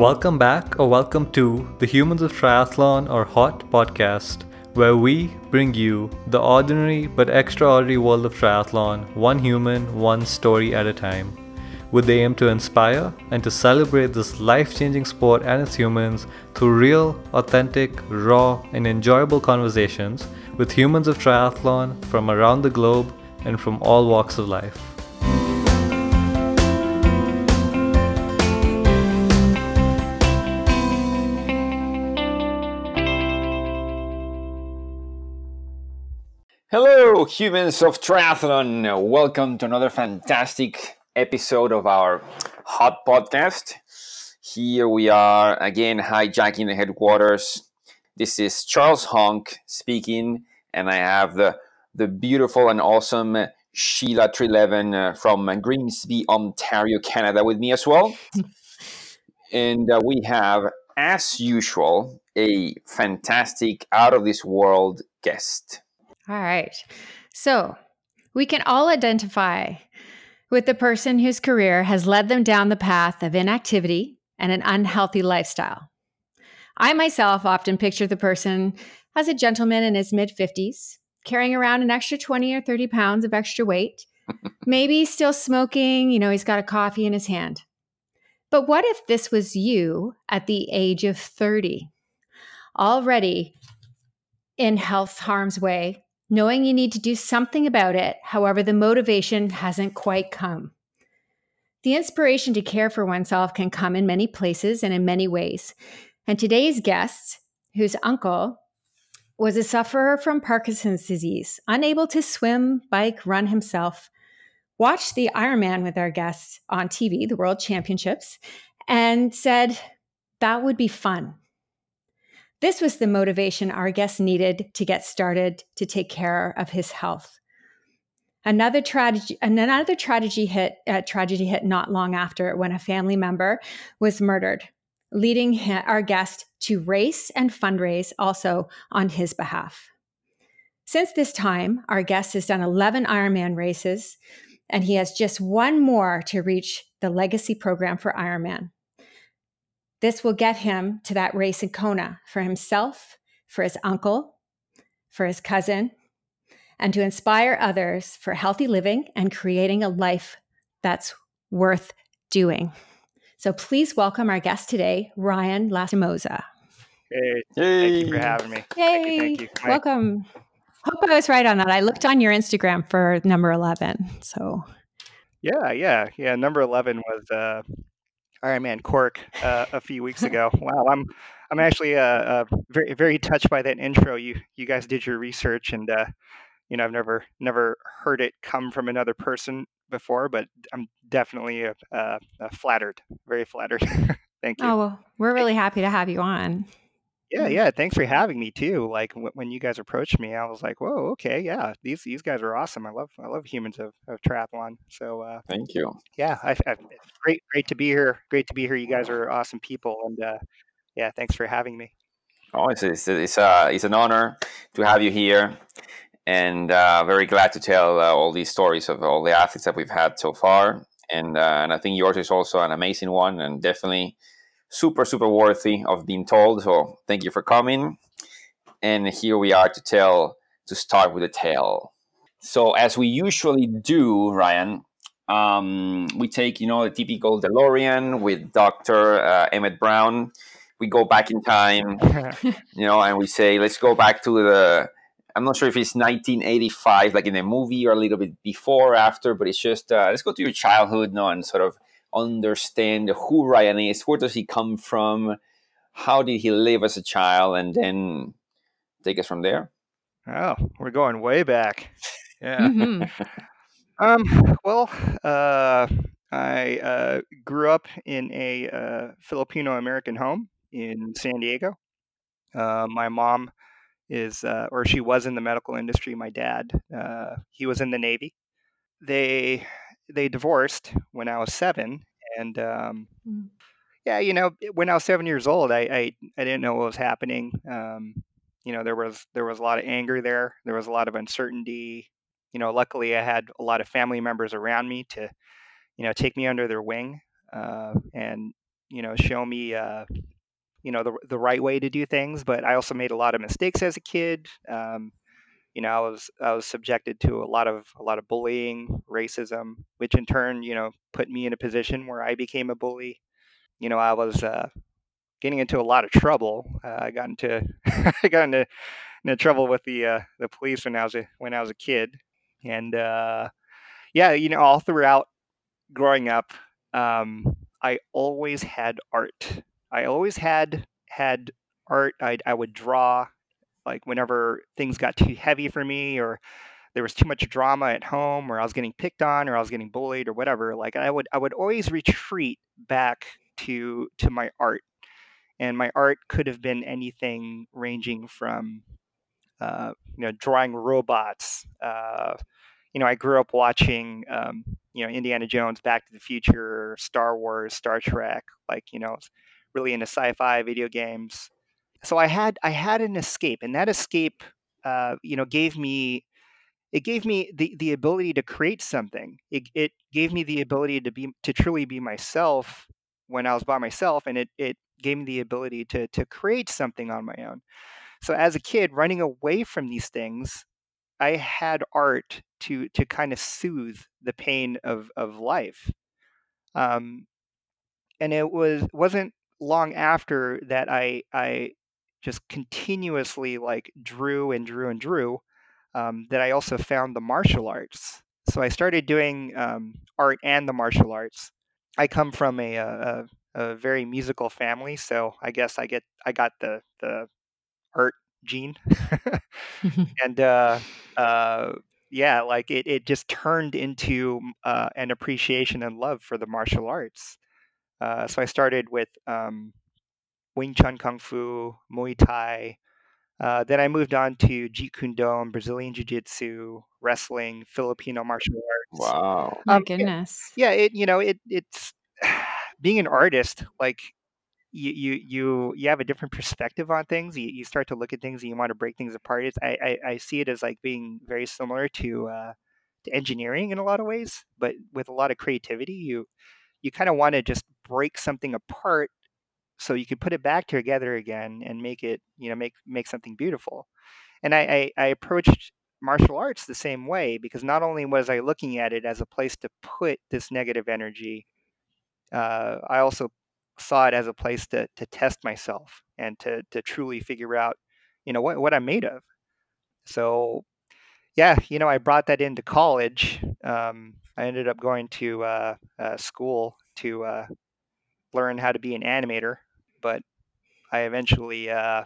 Welcome back, or welcome to the Humans of Triathlon or HOT podcast, where we bring you the ordinary but extraordinary world of triathlon, one human, one story at a time, with the aim to inspire and to celebrate this life changing sport and its humans through real, authentic, raw, and enjoyable conversations with humans of triathlon from around the globe and from all walks of life. Hello, humans of triathlon. Welcome to another fantastic episode of our hot podcast. Here we are again hijacking the headquarters. This is Charles Honk speaking, and I have the the beautiful and awesome Sheila Treleaven uh, from Grimsby, Ontario, Canada, with me as well. and uh, we have, as usual, a fantastic, out of this world guest. All right. So we can all identify with the person whose career has led them down the path of inactivity and an unhealthy lifestyle. I myself often picture the person as a gentleman in his mid 50s, carrying around an extra 20 or 30 pounds of extra weight, maybe still smoking, you know, he's got a coffee in his hand. But what if this was you at the age of 30, already in health harm's way, knowing you need to do something about it, however, the motivation hasn't quite come. The inspiration to care for oneself can come in many places and in many ways. And today's guest, whose uncle was a sufferer from Parkinson's disease, unable to swim, bike, run himself, watched the Ironman with our guests on TV, the World Championships, and said, that would be fun. This was the motivation our guest needed to get started to take care of his health. Another tragedy, another tragedy hit, uh, tragedy hit not long after when a family member was murdered, leading our guest to race and fundraise also on his behalf. Since this time, our guest has done 11 Ironman races, and he has just one more to reach the legacy program for Ironman. This will get him to that race in Kona for himself, for his uncle, for his cousin, and to inspire others for healthy living and creating a life that's worth doing. So please welcome our guest today, Ryan Lastimosa. Hey, hey. thank you for having me. Hey, Thank you, thank you. Welcome. Hope I was right on that. I looked on your Instagram for number 11. So, yeah, yeah, yeah. Number 11 was uh, Ironman Cork uh, a few weeks ago. Wow, I'm I'm actually uh, uh, very very touched by that intro. You you guys did your research, and uh, you know I've never never heard it come from another person before, but I'm definitely uh, uh, flattered, very flattered. Thank you. Oh well, we're really happy to have you on. Yeah, yeah. Thanks for having me too. Like w- when you guys approached me, I was like, "Whoa, okay, yeah. These these guys are awesome. I love I love humans of, of triathlon." So uh, thank you. Yeah, I, I, great great to be here. Great to be here. You guys are awesome people, and uh, yeah, thanks for having me. Oh, it's it's it's, uh, it's an honor to have you here, and uh, very glad to tell uh, all these stories of all the athletes that we've had so far. And uh, and I think yours is also an amazing one, and definitely super, super worthy of being told. So thank you for coming. And here we are to tell, to start with a tale. So as we usually do, Ryan, um, we take, you know, the typical DeLorean with Dr. Uh, Emmett Brown. We go back in time, you know, and we say, let's go back to the, I'm not sure if it's 1985, like in the movie, or a little bit before or after, but it's just, uh, let's go to your childhood, no, and sort of understand who Ryan is, where does he come from, how did he live as a child, and then take us from there. Oh, we're going way back. Yeah. Mm-hmm. um. Well, uh, I uh, grew up in a uh, Filipino American home in San Diego. Uh, my mom is, uh, or she was in the medical industry. My dad, uh, he was in the Navy. They they divorced when I was seven, and um, mm. yeah, you know, when I was seven years old, I I, I didn't know what was happening. Um, you know, there was there was a lot of anger there. There was a lot of uncertainty. You know, luckily I had a lot of family members around me to, you know, take me under their wing uh, and you know show me uh, you know the the right way to do things. But I also made a lot of mistakes as a kid. Um, you know, I was I was subjected to a lot of a lot of bullying, racism, which in turn, you know, put me in a position where I became a bully. You know, I was uh, getting into a lot of trouble. Uh, I got into I got into, into trouble with the uh, the police when I was a when I was a kid, and uh, yeah, you know, all throughout growing up, um, I always had art. I always had had art. I I would draw, like whenever things got too heavy for me, or there was too much drama at home, or I was getting picked on, or I was getting bullied, or whatever. Like I would I would always retreat back to to my art, and my art could have been anything ranging from uh, you know drawing robots. Uh, you know, I grew up watching um, you know Indiana Jones, Back to the Future, Star Wars, Star Trek, like you know, really into sci-fi video games. So I had I had an escape, and that escape, uh, you know, gave me it gave me the the ability to create something. It it gave me the ability to be to truly be myself when I was by myself, and it it gave me the ability to to create something on my own. So as a kid, running away from these things, I had art to to kind of soothe the pain of of life. Um, and it was wasn't long after that I I just continuously like drew and drew and drew um, that I also found the martial arts. So I started doing um, art and the martial arts. I come from a, a, a very musical family, so I guess I get I got the the art gene, and uh, uh, yeah, like it, it just turned into uh, an appreciation and love for the martial arts. Uh, so I started with um, Wing Chun Kung Fu, Muay Thai. Uh, then I moved on to Jeet Kune Do, Brazilian Jiu Jitsu, wrestling, Filipino martial arts. Wow. My Um, yeah, goodness. yeah, it you know it it's being an artist like you you you you have a different perspective on things. You, you start to look at things and you want to break things apart. It's, I, I I see it as like being very similar to uh, to engineering in a lot of ways, but with a lot of creativity. You you kind of want to just break something apart so you could put it back together again and make it you know make make something beautiful. And I I, I approached martial arts the same way because not only was I looking at it as a place to put this negative energy, uh, I also saw it as a place to to test myself and to to truly figure out you know what what I'm made of. So yeah, you know I brought that into college. Um, I ended up going to uh, uh, school to uh, learn how to be an animator, but I eventually uh,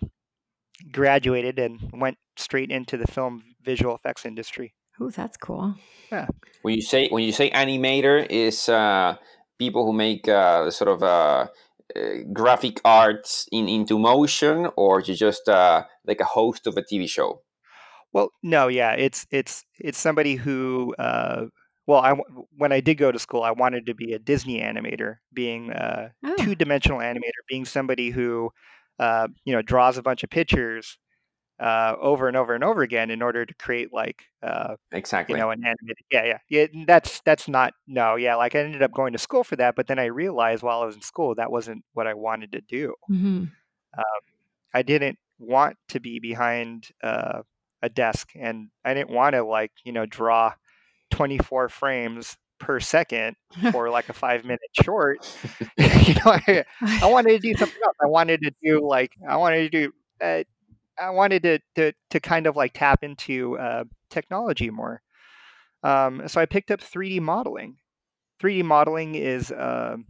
graduated and went straight into the film visual effects industry. Oh, that's cool. Yeah. When you say when you say animator, is uh, people who make uh, sort of uh, uh, graphic arts in into motion, or you just uh, like a host of a TV show? Well, no, yeah, it's it's it's somebody who. Well, I when I did go to school, I wanted to be a Disney animator, being a two-dimensional animator, being somebody who, uh, you know, draws a bunch of pictures uh, over and over and over again in order to create like uh, you Exactly. know an animated. Yeah, yeah, yeah. That's that's not no, yeah. Like I ended up going to school for that, but then I realized while I was in school that wasn't what I wanted to do. hmm I didn't want to be behind uh, a desk, and I didn't want to like you know draw 24 frames per second for like a five minute short. you know, I, I wanted to do something else. I wanted to do like I wanted to do. Uh, I wanted to, to to kind of like tap into uh, technology more. Um, so I picked up 3D modeling. 3D modeling is um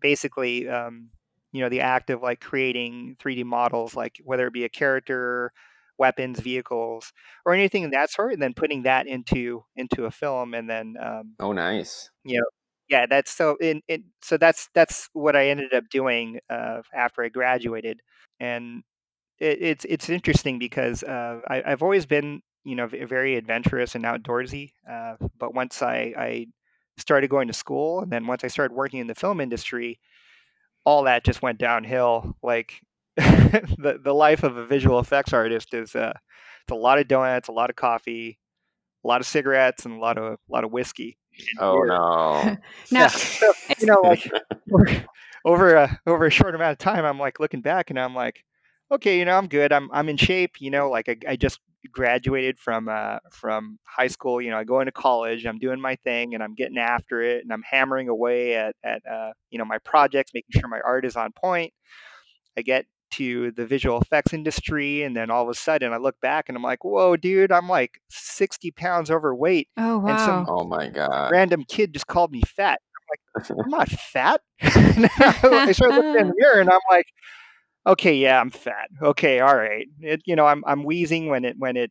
basically um, you know the act of like creating 3D models, like whether it be a character, weapons, vehicles, or anything of that sort, and then putting that into into a film, and then um, oh, nice. you know yeah that's so in, in so that's that's what I ended up doing uh, after I graduated, and it, it's it's interesting because uh, I, I've always been you know very adventurous and outdoorsy, uh, but once I I started going to school, and then once I started working in the film industry all that just went downhill. Like the the life of a visual effects artist is uh, it's a lot of donuts, a lot of coffee, a lot of cigarettes, and a lot of a lot of whiskey. Oh We're- no. yeah, so, you know, like we're over a over a short amount of time, I'm like looking back and I'm like, okay, you know, I'm good. I'm I'm in shape. You know, like I, I just graduated from uh, from high school. You know, I go into college. I'm doing my thing and I'm getting after it and I'm hammering away at at uh, you know my projects, making sure my art is on point. I get to the visual effects industry and then all of a sudden I look back and I'm like, whoa, dude, I'm like 60 pounds overweight. Oh wow. And some Oh my god. random kid just called me fat. I'm like, I'm not fat. I started looking in the mirror and I'm like, okay, yeah, I'm fat. Okay, all right. It, you know, I'm I'm wheezing when it when it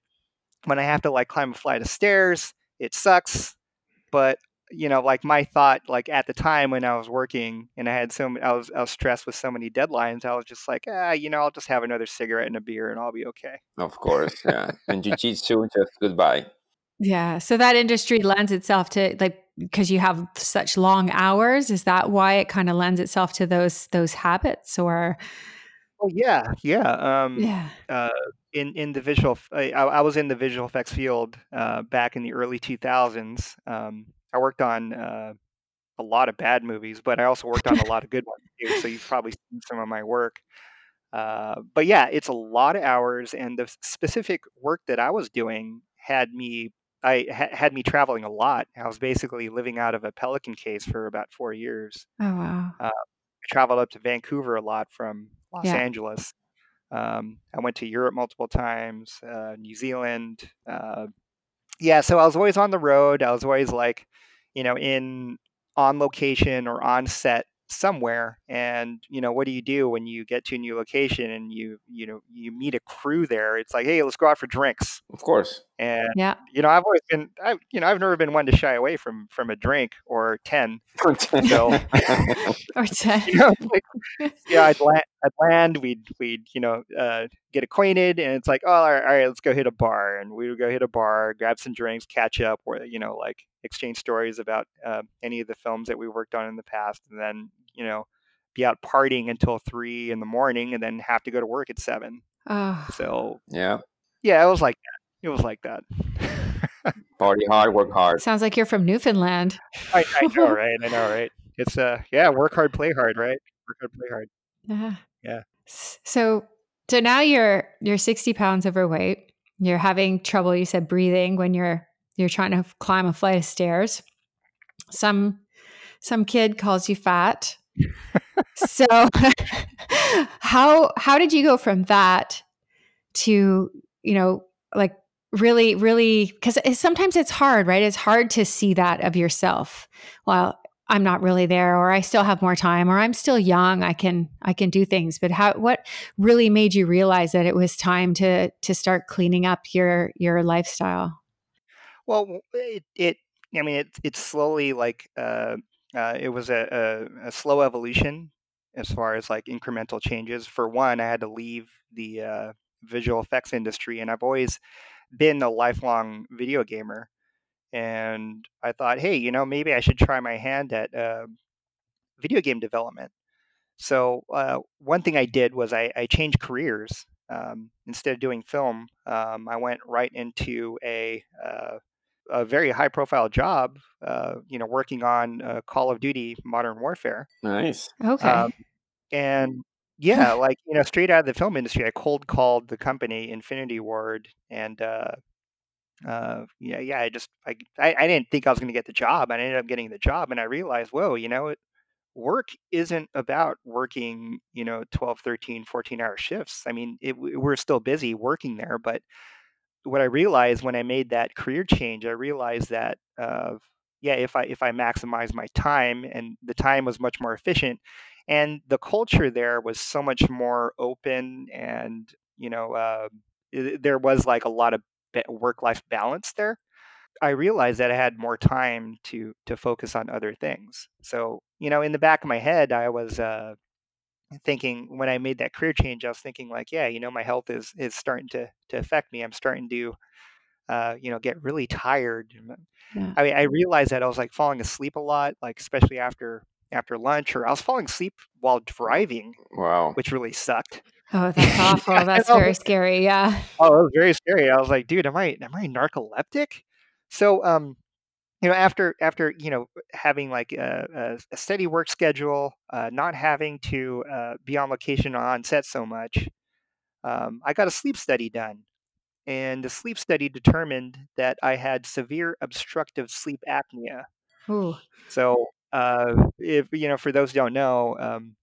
when I have to like climb a flight of stairs. It sucks, but you know, like my thought, like at the time when I was working and I had so m- I was I was stressed with so many deadlines, I was just like, ah, you know, I'll just have another cigarette and a beer and I'll be okay. Of course, yeah. And jujitsu, just goodbye. Yeah. So that industry lends itself to like because you have such long hours. Is that why it kind of lends itself to those those habits or Oh yeah, yeah. Um, yeah. uh, in in the visual, I was in the visual effects field uh, back in the early 2000s. Um, I worked on uh, a lot of bad movies, but I also worked on a lot of good ones too. So you've probably seen some of my work. Uh, but yeah, it's a lot of hours, and the specific work that I was doing had me. I ha- had me traveling a lot. I was basically living out of a Pelican case for about four years. Oh wow. Uh, I traveled up to Vancouver a lot from Los Yeah. Angeles. Um, I went to Europe multiple times, uh, New Zealand. Yeah, so I was always on the road. I was always like, you know, in on location or on set somewhere. And you know, what do you do when you get to a new location and you you know you meet a crew there? It's like, hey, let's go out for drinks. Of course. And Yeah. you know, I've always been, I you know, I've never been one to shy away from from a drink or ten. So Or to, you know, like, yeah, I'd land, I'd land, we'd, we'd, you know, uh, get acquainted, and it's like, oh, all right, all right, let's go hit a bar, and we would go hit a bar, grab some drinks, catch up, or you know, like exchange stories about uh, any of the films that we worked on in the past, and then you know, be out partying until three in the morning, and then have to go to work at seven. oh, So yeah. yeah, it was like that. It was like that. Party hard, work hard. sounds like you're from Newfoundland. I, I know, right? I know, right? It's uh, yeah, work hard, play hard, right? Work hard, play hard. Yeah. Yeah. So so now you're you're 60 pounds overweight. You're having trouble, you said, breathing when you're you're trying to climb a flight of stairs. Some some kid calls you fat. so how how did you go from that to, you know, like really, really because sometimes it's hard, right? It's hard to see that of yourself. Well, I'm not really there or I still have more time or I'm still young I can I can do things but how what really made you realize that it was time to to start cleaning up your your lifestyle Well, it, it I mean, it, it's slowly like uh, uh, it was a, a, a slow evolution as far as like incremental changes. For one, I had to leave the uh, visual effects industry, and I've always been a lifelong video gamer. And I thought, hey, you know, maybe I should try my hand at uh, video game development. So uh, one thing I did was I, I changed careers. Um, instead of doing film, um, I went right into a uh, a very high profile job. Uh, you know, working on uh, Call of Duty: Modern Warfare. Nice. okay Um, and yeah, like you know, straight out of the film industry, I cold called the company Infinity Ward, and uh, uh, yeah, yeah, I just I, I I didn't think I was going to get the job, and I ended up getting the job, and I realized, whoa, you know, it, work isn't about working, you know, 12, 13, 14 hour shifts. I mean, it, we're still busy working there, but what I realized when I made that career change, I realized that uh, yeah, if I if I maximize my time and the time was much more efficient, and the culture there was so much more open, and you know, uh, there was like a lot of work life balance there. I realized that I had more time to to focus on other things. So you know, in the back of my head, I was. Uh, thinking when I made that career change, I was thinking like, yeah, you know, my health is is starting to to affect me. I'm starting to, uh, you know, get really tired. Yeah. I mean, I realized that I was like falling asleep a lot, like especially after after lunch, or I was falling asleep while driving, Wow. which really sucked. oh that's awful that's very scary yeah Oh, it was very scary. I was like, dude, am I am I narcoleptic? So, um, you know, after after you know having like a, a, steady work schedule, uh, not having to uh, be on location or on set so much, um, I got a sleep study done, and the sleep study determined that I had severe obstructive sleep apnea. Ooh. So, uh, if you know, for those who don't know, um,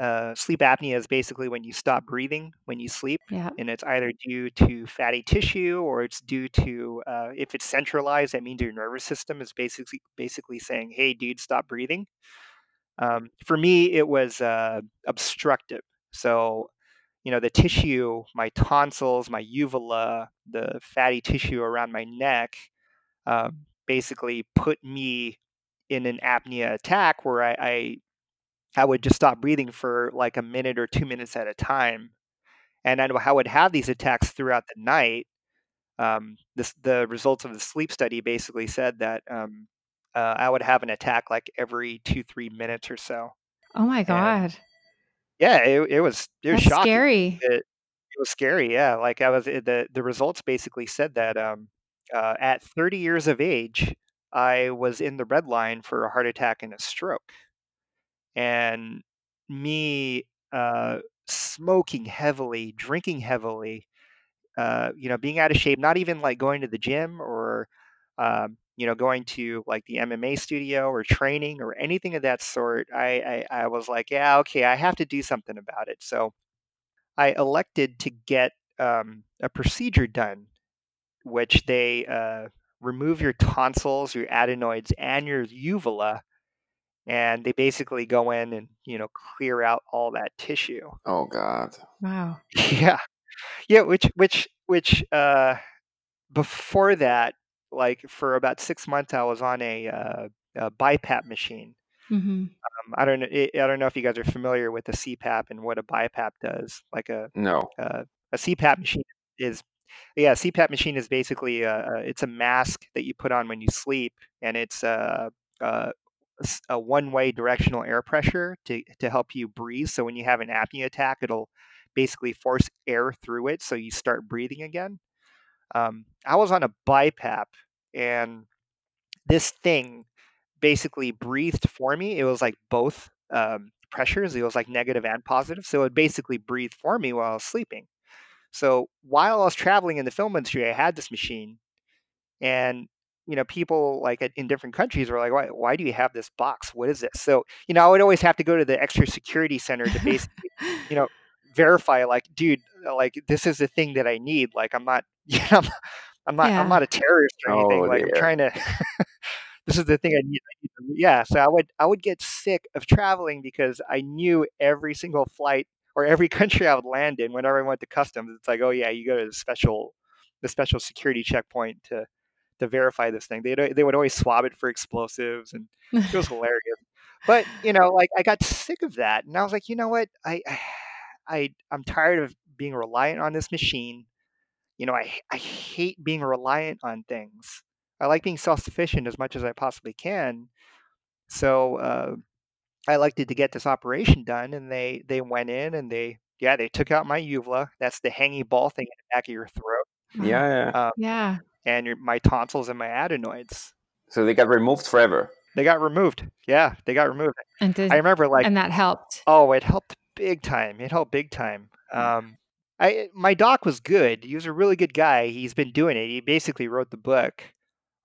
uh, sleep apnea is basically when you stop breathing when you sleep, Yeah. and it's either due to fatty tissue or it's due to uh, if it's centralized, that means your nervous system is basically basically saying, "Hey, dude, stop breathing." Um, for me, it was uh, obstructive. So, you know, the tissue, my tonsils, my uvula, the fatty tissue around my neck, um, basically put me in an apnea attack where I, I I would just stop breathing for like a minute or two minutes at a time. And I would have these attacks throughout the night. Um, this, the results of the sleep study basically said that um, uh, I would have an attack like every two, three minutes or so. Oh my God. And yeah, it, it was it was That's shocking. scary. It, it was scary. Yeah, like I was the the results basically said that um, uh, at 30 years of age, I was in the red line for a heart attack and a stroke and me uh, smoking heavily, drinking heavily, uh, you know, being out of shape, not even like going to the gym or, um, you know, going to like the MMA studio or training or anything of that sort. I, I, I was like, yeah, okay, I have to do something about it. So I elected to get um, a procedure done, which they uh, remove your tonsils, your adenoids, and your uvula and they basically go in and you know clear out all that tissue Oh God. Wow. yeah yeah which which which uh before that like for about six months i was on a, uh, a bipap machine hmm um, i don't know i don't know if you guys are familiar with a cpap and what a bipap does like a No. uh, a cpap machine is yeah a cpap machine is basically a, a, it's a mask that you put on when you sleep and it's a, uh, s- a one-way directional air pressure to to help you breathe. So when you have an apnea attack, it'll basically force air through it, so you start breathing again. Um, I was on a BiPAP, and this thing basically breathed for me. It was like both um, pressures. It was like negative and positive. So it basically breathed for me while I was sleeping. So while I was traveling in the film industry, I had this machine, and you know people like in different countries were like why, why do you have this box? What is this? So you know i would always have to go to the extra security center to basically you know verify like dude uh, like this is the thing that i need. Like i'm not you know i'm not Yeah. i'm not a terrorist or anything. Oh, like i'm trying to this is the thing I need, I need to- yeah so i would i would get sick of traveling because i knew every single flight or every country i would land in whenever i went to customs it's like oh yeah you go to the special the special security checkpoint to to verify this thing. They they would always swab it for explosives, and it was hilarious. But you know, like I got sick of that, and I was like, you know what, I I I'm tired of being reliant on this machine. You know, I I hate being reliant on things. I like being self sufficient as much as I possibly can. So uh, I elected to get this operation done, and they they went in and they yeah they took out my uvula. That's the hangy ball thing in the back of your throat, Yeah, yeah. um, Yeah. And your, my tonsils and my adenoids. So they got removed forever. They got removed. Yeah, they got removed. And did, I remember like and that helped. oh, it helped big time. It helped big time. Um I my doc was good. He was a really good guy. He's been doing it. He basically wrote the book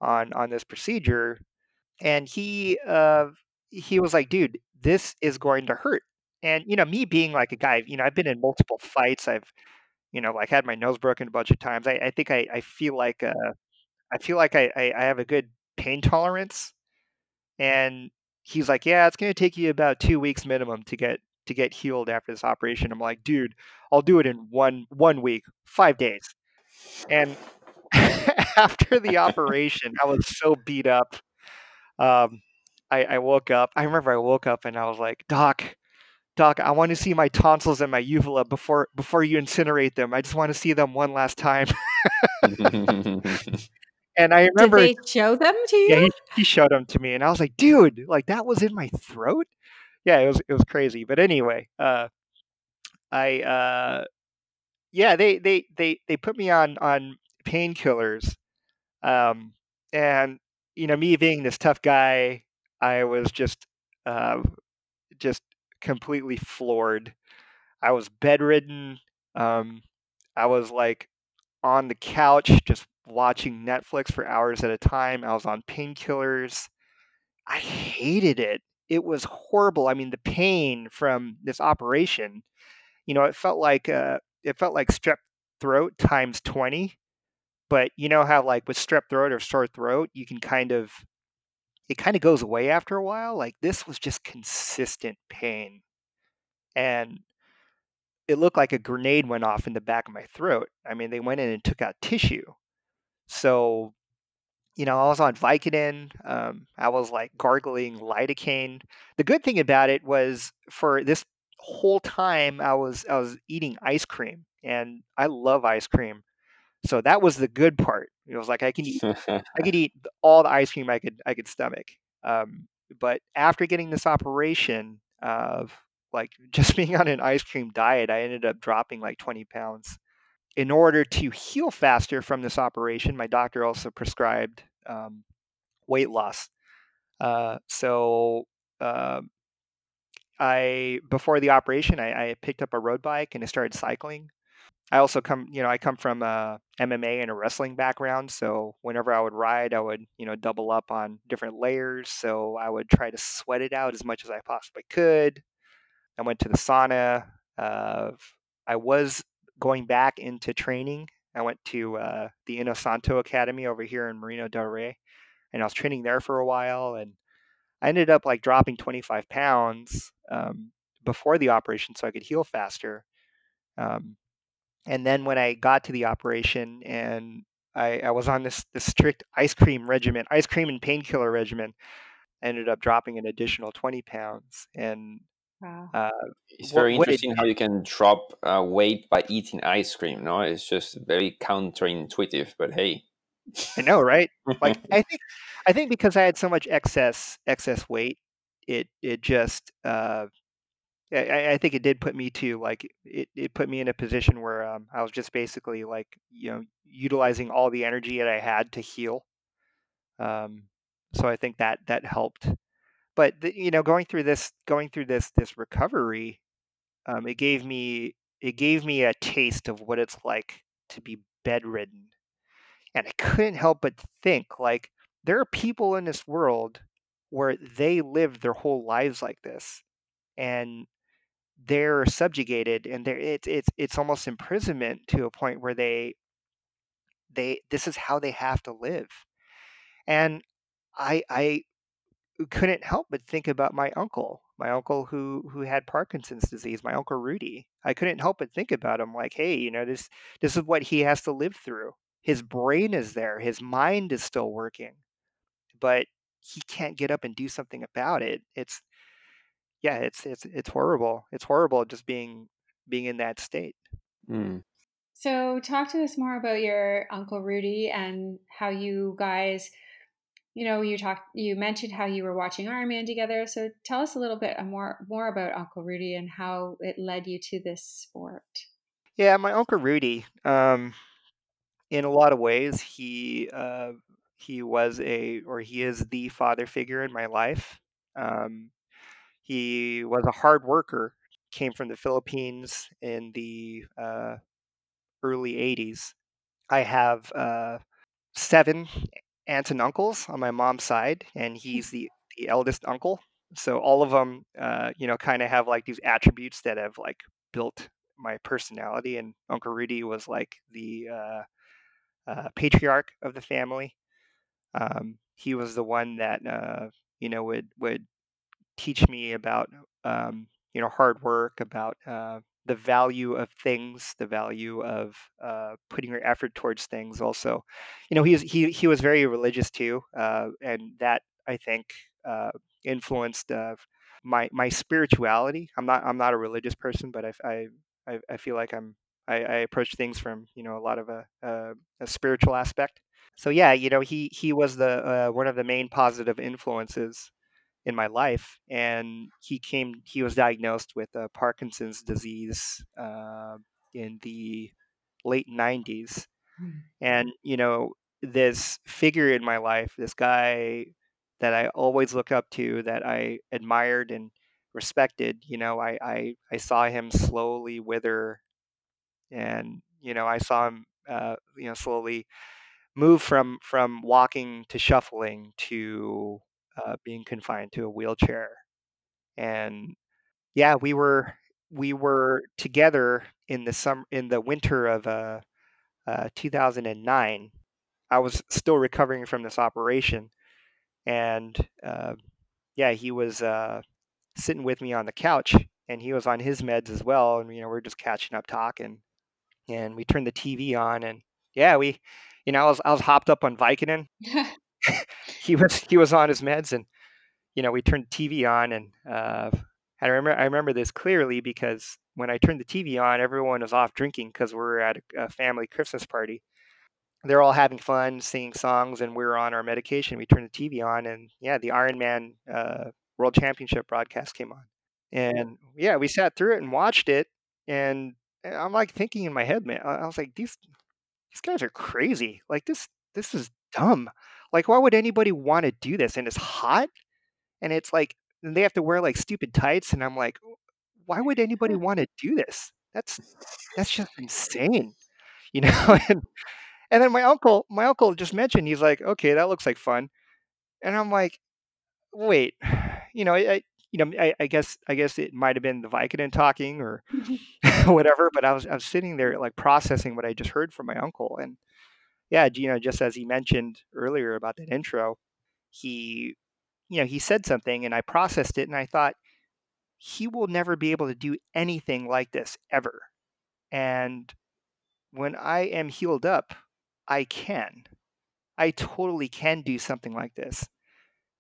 on on this procedure and he uh he was like, "Dude, this is going to hurt." And you know, me being like a guy, you know, I've been in multiple fights. I've you know, like had my nose broken a bunch of times. I, I think I, I feel like uh, I feel like I, I, I have a good pain tolerance. And he's like, yeah, it's going to take you about two weeks minimum to get to get healed after this operation. I'm like, dude, I'll do it in one one week, five days. And after the operation, I was so beat up. Um, I, I woke up. I remember I woke up and I was like, Doc, Doc, I want to see my tonsils and my uvula before before you incinerate them. I just want to see them one last time. and I remember Did they show them to you? yeah, he, he showed them to me, and I was like, dude, like that was in my throat. Yeah, it was it was crazy. But anyway, uh, I uh, yeah, they they they they put me on on painkillers, um, and you know, me being this tough guy, I was just, uh, just completely floored. I was bedridden. Um, I was like on the couch just watching Netflix for hours at a time. I was on painkillers. I hated it. It was horrible. I mean, the pain from this operation, you know, it felt like uh, it felt like strep throat times 20. But you know how like with strep throat or sore throat, you can kind of it kind of goes away after a while. Like this was just consistent pain. And it looked like a grenade went off in the back of my throat. I mean, they went in and took out tissue. So, you know, I was on Vicodin. Um, I was like gargling lidocaine. The good thing about it was for this whole time, I was I was eating ice cream, and I love ice cream. So that was the good part. It was like I can eat I could eat all the ice cream I could I could stomach. Um, but after getting this operation of like just being on an ice cream diet, I ended up dropping like 20 pounds. In order to heal faster from this operation, my doctor also prescribed um, weight loss. Uh, so uh, I before the operation, I, I, picked up a road bike and I started cycling. I also come, you know, I come from a MMA and a wrestling background, so whenever I would ride, I would, you know, double up on different layers. So I would try to sweat it out as much as I possibly could. I went to the sauna. Uh, I was going back into training. I went to uh, the Inosanto Academy over here in Marina del Rey, and I was training there for a while. And I ended up like dropping 25 pounds um, before the operation so I could heal faster. Um, and then when I got to the operation and I, I was on this, this strict ice cream regimen, ice cream and painkiller regimen, I ended up dropping an additional 20 pounds. And Wow. Uh, it's very what, interesting it, how you can drop uh, weight by eating ice cream. No, it's just very counterintuitive, but hey. I know, right? like I think, I think because I had so much excess excess weight, it it just uh, I, I think it did put me to like it, it put me in a position where um, I was just basically like you know utilizing all the energy that I had to heal. Um, so I think that that helped. But the, you know going through this going through this this recovery um, it gave me it gave me a taste of what it's like to be bedridden. And i couldn't help but think like there are people in this world where they live their whole lives like this. And they're subjugated and they're it's it's it's almost imprisonment to a point where they they this is how they have to live and i i couldn't help but think about my uncle, my uncle who who had Parkinson's disease, my uncle Rudy. I couldn't help but think about him like, hey, you know, this this is what he has to live through. His brain is there, his mind is still working, but he can't get up and do something about it. It's yeah, it's it's it's horrible. It's horrible just being being in that state. Mm. So, talk to us more about your uncle Rudy and how you guys you know, you talked, you mentioned how you were watching Ironman together. So tell us a little bit more more about Uncle Rudy and how it led you to this sport. Yeah, my Uncle Rudy. Um, in a lot of ways, he uh, he was a or he is the father figure in my life. Um, he was a hard worker. Came from the Philippines in the uh, early '80s. I have uh, seven aunts and uncles on my mom's side, and he's the, the eldest uncle. So all of them, uh, you know, kind of have like these attributes that have like built my personality. And Uncle Rudy was like the uh, uh, patriarch of the family. Um, he was the one that uh, you know would would teach me about um, you know hard work, about uh, the value of things, the value of uh, putting your effort towards things. Also, you know, he was he he was very religious too, uh, and that I think uh, influenced uh, my my spirituality. I'm not I'm not a religious person, but I I I feel like I'm I, I approach things from you know a lot of a, a, a spiritual aspect. So yeah, you know, he he was the uh, one of the main positive influences in my life and he came he was diagnosed with uh, parkinson's disease uh, in the late 90s mm. and you know this figure in my life, this guy that I always look up to, that I admired and respected. You know, I I, I saw him slowly wither, and you know, I saw him, uh, you know, slowly move from from walking to shuffling to uh, being confined to a wheelchair, and yeah, we were we were together in the summer in the winter of uh, uh, 2009. I was still recovering from this operation, and uh, yeah, he was uh, sitting with me on the couch, and he was on his meds as well, and you know we're just catching up talking, and we turned the TV on, and yeah, we, you know, I was I was hopped up on Vicodin. he was he was on his meds, and you know we turned the TV on, and uh, I remember I remember this clearly because when I turned the TV on, everyone was off drinking because we were at a, a family Christmas party. They're all having fun, singing songs, and we were on our medication. We turned the TV on, and yeah, the Ironman uh, World Championship broadcast came on, and yeah, we sat through it and watched it. And I'm like thinking in my head, man, I was like, these these guys are crazy. Like this this is dumb. Like why would anybody want to do this? And it's hot, and it's like and they have to wear like stupid tights and i'm like why would anybody want to do this that's that's just insane you know and and then my uncle my uncle just mentioned he's like okay that looks like fun and i'm like wait you know i you know i, I guess i guess it might have been the vicodin talking or whatever but i was i was sitting there like processing what i just heard from my uncle and yeah you know just as he mentioned earlier about that intro he you know, he said something and I processed it and I thought, he will never be able to do anything like this ever. And when I am healed up, I can. I totally can do something like this.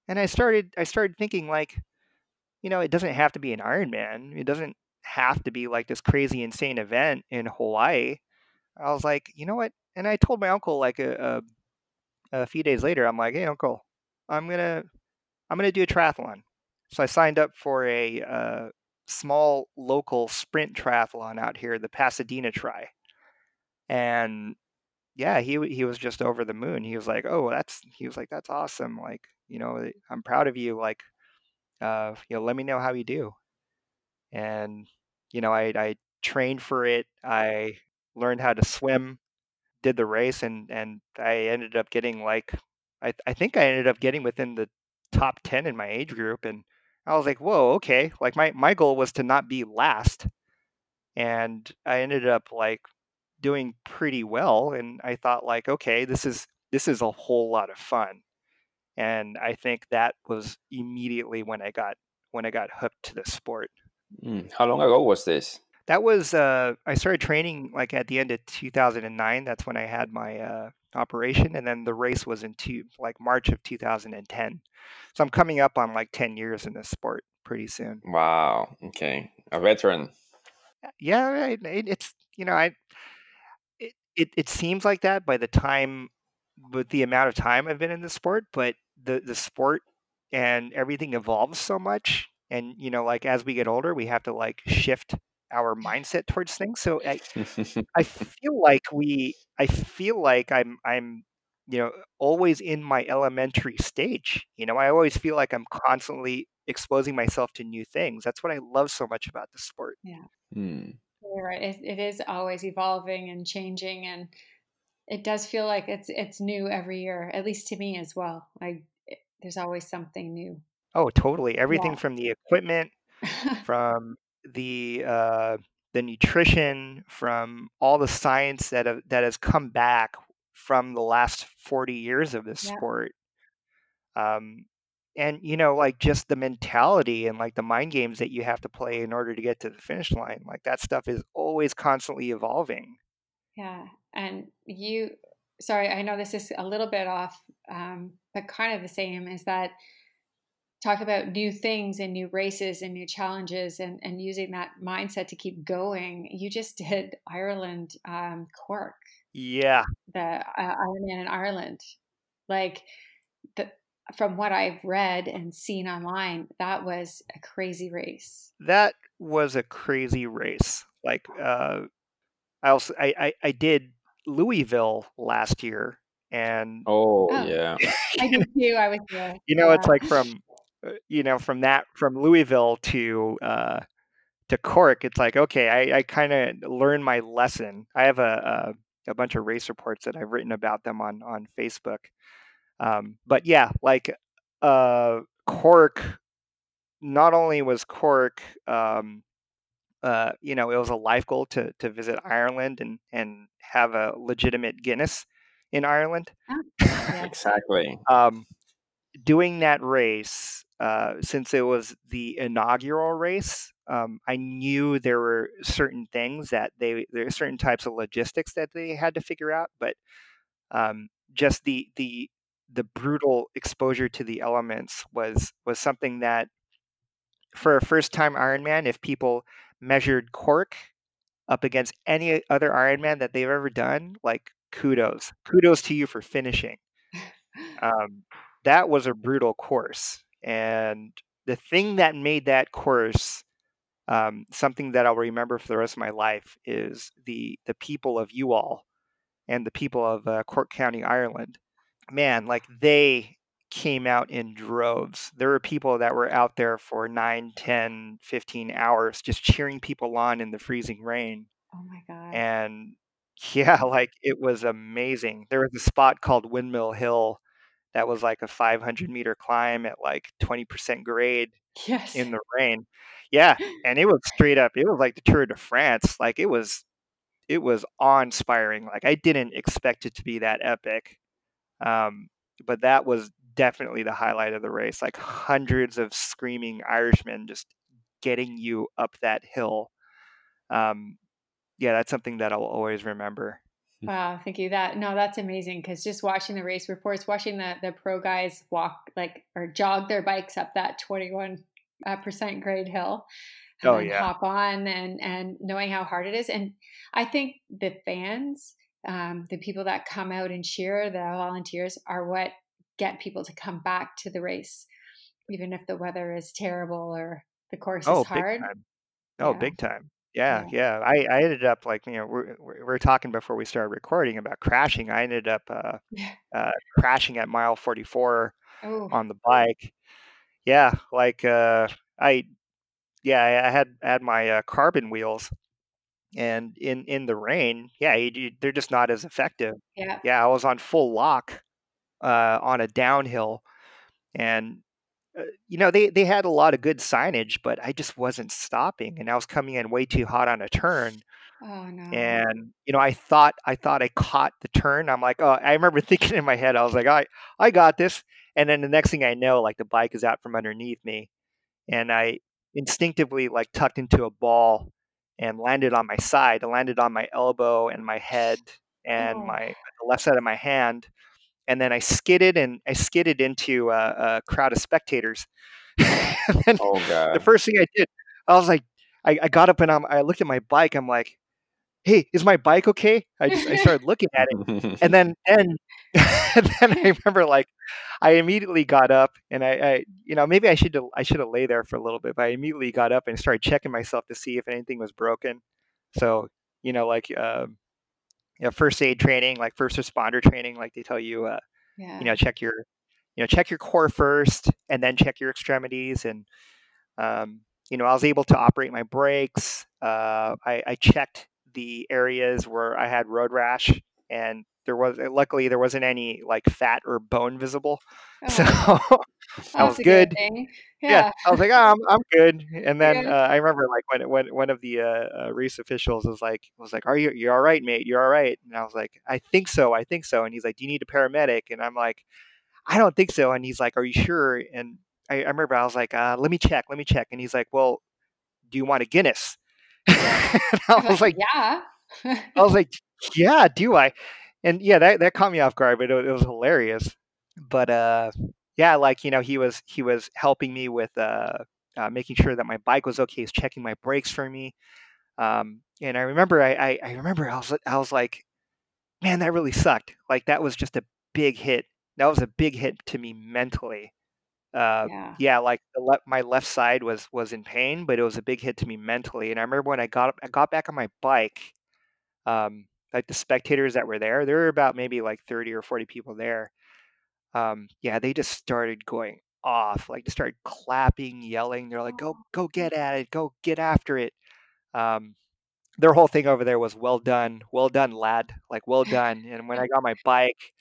And I started I started thinking like, you know, it doesn't have to be an Ironman. It doesn't have to be like this crazy insane event in Hawaii. I was like, you know what? And I told my uncle like a, a, a few days later, I'm like, hey uncle, I'm gonna I'm to do a triathlon. So I signed up for a uh, small local sprint triathlon out here, the Pasadena Tri. And yeah, he he was just over the moon. He was like, "Oh, that's," he was like, "That's awesome. Like, you know, I'm proud of you. Like, uh, you know, let me know how you do." And you know, I I trained for it. I learned how to swim, did the race, and and I ended up getting like I I think I ended up getting within the top 10 in my age group and I was like, "Whoa, okay." Like my my goal was to not be last. And I ended up like doing pretty well and I thought like, "Okay, this is this is a whole lot of fun." And I think that was immediately when I got when I got hooked to the sport. Mm. How long ago was this? That was uh, I started training like at the end of 2009. That's when I had my uh, operation, and then the race was in two like March of 2010. So I'm coming up on like 10 years in this sport pretty soon. Wow. Okay, a veteran. Yeah, it, it's you know I it, it it seems like that by the time with the amount of time I've been in the sport, but the the sport and everything evolves so much and you know like as we get older we have to like shift our mindset towards things. So I, I feel like we, I feel like I'm, I'm, you know, always in my elementary stage. You know, I always feel like I'm constantly exposing myself to new things. That's what I love so much about the sport. Yeah. Hmm. You're right. It, it is always evolving and changing, and it does feel like it's it's new every year. At least to me as well. Like it, there's always something new. Oh, totally. Everything yeah. from the equipment, from the uh, the nutrition, from all the science that have, that has come back from the last forty years of this yeah. sport. Um, and you know, like just the mentality and like the mind games that you have to play in order to get to the finish line. Like that stuff is always constantly evolving. Yeah, and you. Sorry, I know this is a little bit off, um, but kind of the same. Is that talk about new things and new races and new challenges and, and using that mindset to keep going. You just did Ireland um, Cork. Yeah. The uh, Ironman in Ireland. Like the, from what I've read and seen online, that was a crazy race. That was a crazy race. Like uh, I also I, I, I did Louisville last year and Oh, Oh. yeah. I did too. I was there. you know it's like from you know from that from Louisville to uh, to Cork. It's like okay, I, I kind of learned my lesson. I have a, a a bunch of race reports that I've written about them on on Facebook. Um, but yeah, like uh, Cork. Not only was Cork, um, uh, you know, it was a life goal to to visit Ireland and and have a legitimate Guinness in Ireland. Oh, yeah. Exactly. Um, doing that race, uh, since it was the inaugural race, um, I knew there were certain things that they there are certain types of logistics that they had to figure out, but um, just the the the brutal exposure to the elements was was something that for a first time Ironman, if people measured Cork up against any other Ironman that they've ever done, like kudos, kudos to you for finishing. Um, that was a brutal course, and the thing that made that course um, something that I'll remember for the rest of my life is the the people of Youghal and the people of uh, Cork County, Ireland. Man, like they came out in droves. There were people that were out there for 9, 10, 15 hours just cheering people on in the freezing rain. Oh my god. And yeah, like it was amazing. There was a spot called Windmill Hill that was like a 500 meter climb at like 20% grade yes. in the rain. Yeah, and it was straight up. It was like the Tour de France. Like it was, it was awe-inspiring. Like I didn't expect it to be that epic, um, but that was definitely the highlight of the race. Like hundreds of screaming Irishmen just getting you up that hill. Um, yeah, that's something that I'll always remember. Wow, thank you. That no, that's amazing because just watching the race reports, watching the the pro guys walk like or jog their bikes up that twenty one uh, percent grade hill, and Oh, yeah. hop on and and knowing how hard it is, and I think the fans, um, the people that come out and cheer, the volunteers, are what get people to come back to the race, even if the weather is terrible or the course Oh, is hard. big time. Oh, Yeah. big time. Yeah, yeah. I, I ended up like you know we're we're we're talking before we started recording about crashing. I ended up uh, Yeah. uh, crashing at mile forty four Oh, on the bike. Yeah, like uh, I yeah I I had had my uh, carbon wheels, and in in the rain, yeah, you, you- they're just not as effective. yeah. Yeah, I was on full lock uh, on a downhill, and uh, you know they they had a lot of good signage, but I just wasn't stopping, and I was coming in way too hot on a turn, Oh no. and you know I thought I thought I caught the turn. I'm like, oh, I remember thinking in my head, I was like, I I got this, and then the next thing I know, like the bike is out from underneath me, and I instinctively like tucked into a ball and landed on my side. I landed on my elbow and my head and Oh. my the left side of my hand, and then I skidded and I skidded into a, a crowd of spectators. and Oh the first thing I did, I was like, I, I got up and I'm, I looked at my bike. I'm like, hey, is my bike okay? I just I started looking at it, and then then and then I remember like I immediately got up and I, I you know maybe I should I should have lay there for a little bit, but I immediately got up and started checking myself to see if anything was broken. So you know like um, you know, first aid training, like first responder training, like they tell you uh, yeah. you know check your you know check your core first and then check your extremities and um, you know i was able to operate my brakes uh, I, I checked the areas where i had road rash and there was luckily there wasn't any like fat or bone visible Oh, so that was a good yeah. Yeah. I was like, oh, I'm, I'm good. And then Yeah. uh, I remember like when, when one of the uh, uh, race officials was like, was like, are you, you're all right, mate? You're all right. And I was like, I think so. I think so. And he's like, do you need a paramedic? And I'm like, I don't think so. And he's like, are you sure? And I, I remember I was like, uh, let me check, let me check. And he's like, well, do you want a Guinness? and I was like, yeah. I was like, yeah, do I? And yeah, that, that caught me off guard, but it, it was hilarious. But uh, yeah, like you know, he was he was helping me with uh, uh, making sure that my bike was okay. He's checking my brakes for me. Um, and I remember, I, I I remember I was I was like, man, that really sucked. Like that was just a big hit. That was a big hit to me mentally. Uh, yeah. yeah, like the le- my left side was was in pain, but it was a big hit to me mentally. And I remember when I got I got back on my bike. Um, like the spectators that were there, there were about maybe like 30 or 40 people there. Um, yeah, they just started going off, like just started clapping, yelling. They're like, "Go, go, get at it! Go, get after it!" Um, their whole thing over there was, "Well done, well done, lad!" Like, "Well done." And when I got my bike,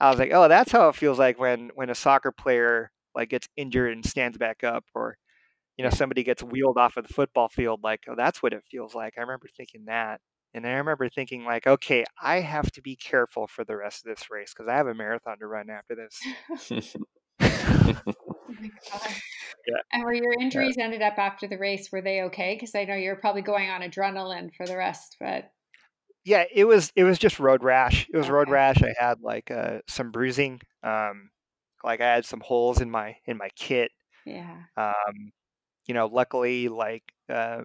I was like, "Oh, that's how it feels like when when a soccer player like gets injured and stands back up, or you know somebody gets wheeled off of the football field. Like, oh, that's what it feels like." I remember thinking that. And I remember thinking, like, okay, I have to be careful for the rest of this race because I have a marathon to run after this. Oh. Yeah. And were your injuries ended up after the race? Were they okay? Because I know you're probably going on adrenaline for the rest, but yeah, it was it was just road rash. It was road rash. I had like uh, some bruising. Um, like I had some holes in my in my kit. yeah. Um, you know, luckily, like uh,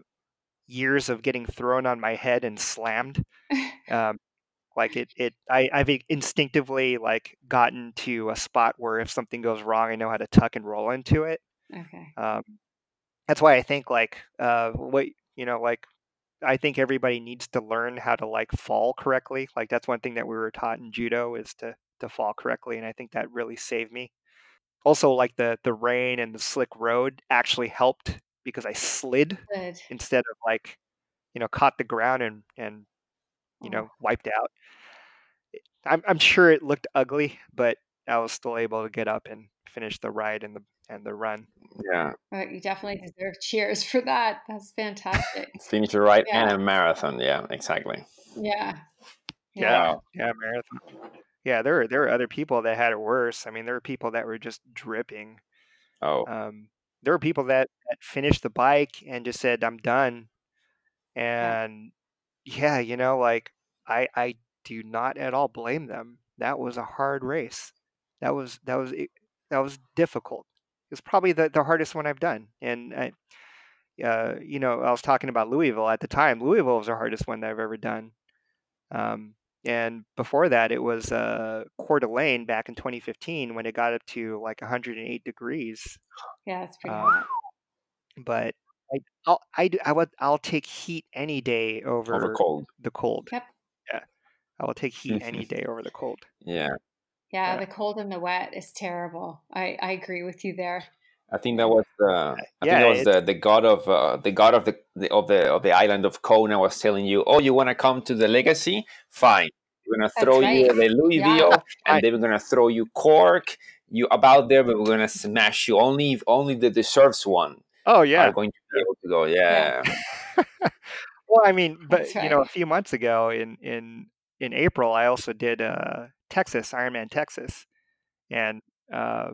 years of getting thrown on my head and slammed. Um, like it, it, I, I've instinctively like gotten to a spot where if something goes wrong, I know how to tuck and roll into it. Okay. Um, that's why I think like uh, what you know, like I think everybody needs to learn how to like fall correctly. Like that's one thing that we were taught in judo is to to fall correctly, and I think that really saved me. Also, like the the rain and the slick road actually helped because I slid Good. instead of like you know caught the ground and and you know Oh. wiped out. I'm I'm sure it looked ugly, but I was still able to get up and finish the ride and the and the run. Yeah, But you definitely deserve cheers for that. That's fantastic. finish the ride and a marathon. Yeah, exactly. Yeah. Yeah, yeah, marathon. Yeah, there were there were other people that had it worse. I mean, there were people that were just dripping. Oh, Um, there were people that, that finished the bike and just said, "I'm done." And yeah, you know, like I I do not at all blame them. That was a hard race. That was that was that was difficult. It's probably the, the hardest one I've done. And I, uh, you know, I was talking about Louisville at the time. Louisville was the hardest one that I've ever done. Um, and before that, it was uh, Coeur d'Alene back in 2015 when it got up to like 108 degrees. Yeah, it's pretty Um, hot. But I, I'll, I, do- I would, I'll take heat any day over, over cold. the cold. Yep. Yeah, I will take heat any day over the cold. Yeah, Yeah, yeah. the cold and the wet is terrible. I, I agree with you there. I think that was the. I think Yeah, that was the, the god of uh, the god of the, the of the of the island of Kona was telling you, oh, you want to come to the legacy? Fine, we're gonna That's throw you the Louisville, Yeah. and I- then we're gonna throw you Cork. You about there, but we're gonna smash you. Only if only the deserves one Oh yeah. are going to be able to go. Yeah, well, I mean, but That's you know, a few months ago in in in April, I also did uh, Texas Ironman Texas, and uh,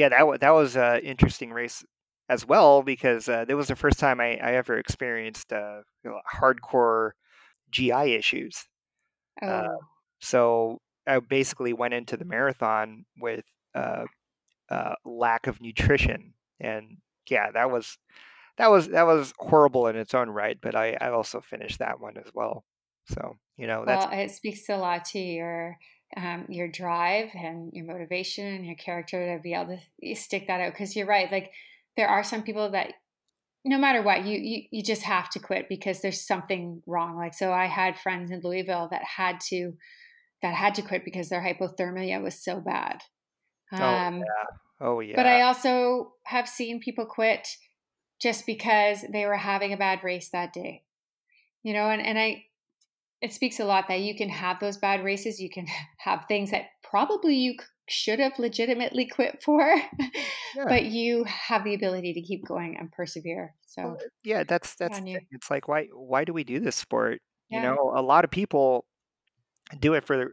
yeah, that was that was an interesting race as well because uh, that was the first time I, I ever experienced uh, you know, hardcore GI issues. Oh, Uh, So I basically went into the marathon with uh, uh, lack of nutrition, and yeah, that was that was that was horrible in its own right. But I, I also finished that one as well. So you know that's well, it speaks a lot to your um, your drive and your motivation and your character to be able to stick that out. Because you're right, like there are some people that no matter what, you, you you just have to quit because there's something wrong. Like so, I had friends in Louisville that had to that had to quit because their hypothermia was so bad. oh Um, yeah oh yeah But I also have seen people quit just because they were having a bad race that day. You know, and, and I it speaks a lot that you can have those bad races, you can have things that probably you should have legitimately quit for, Yeah. but you have the ability to keep going and persevere. So Well, yeah that's that's on the you. thing. it's like why why do we do this sport you know a lot of people do it for the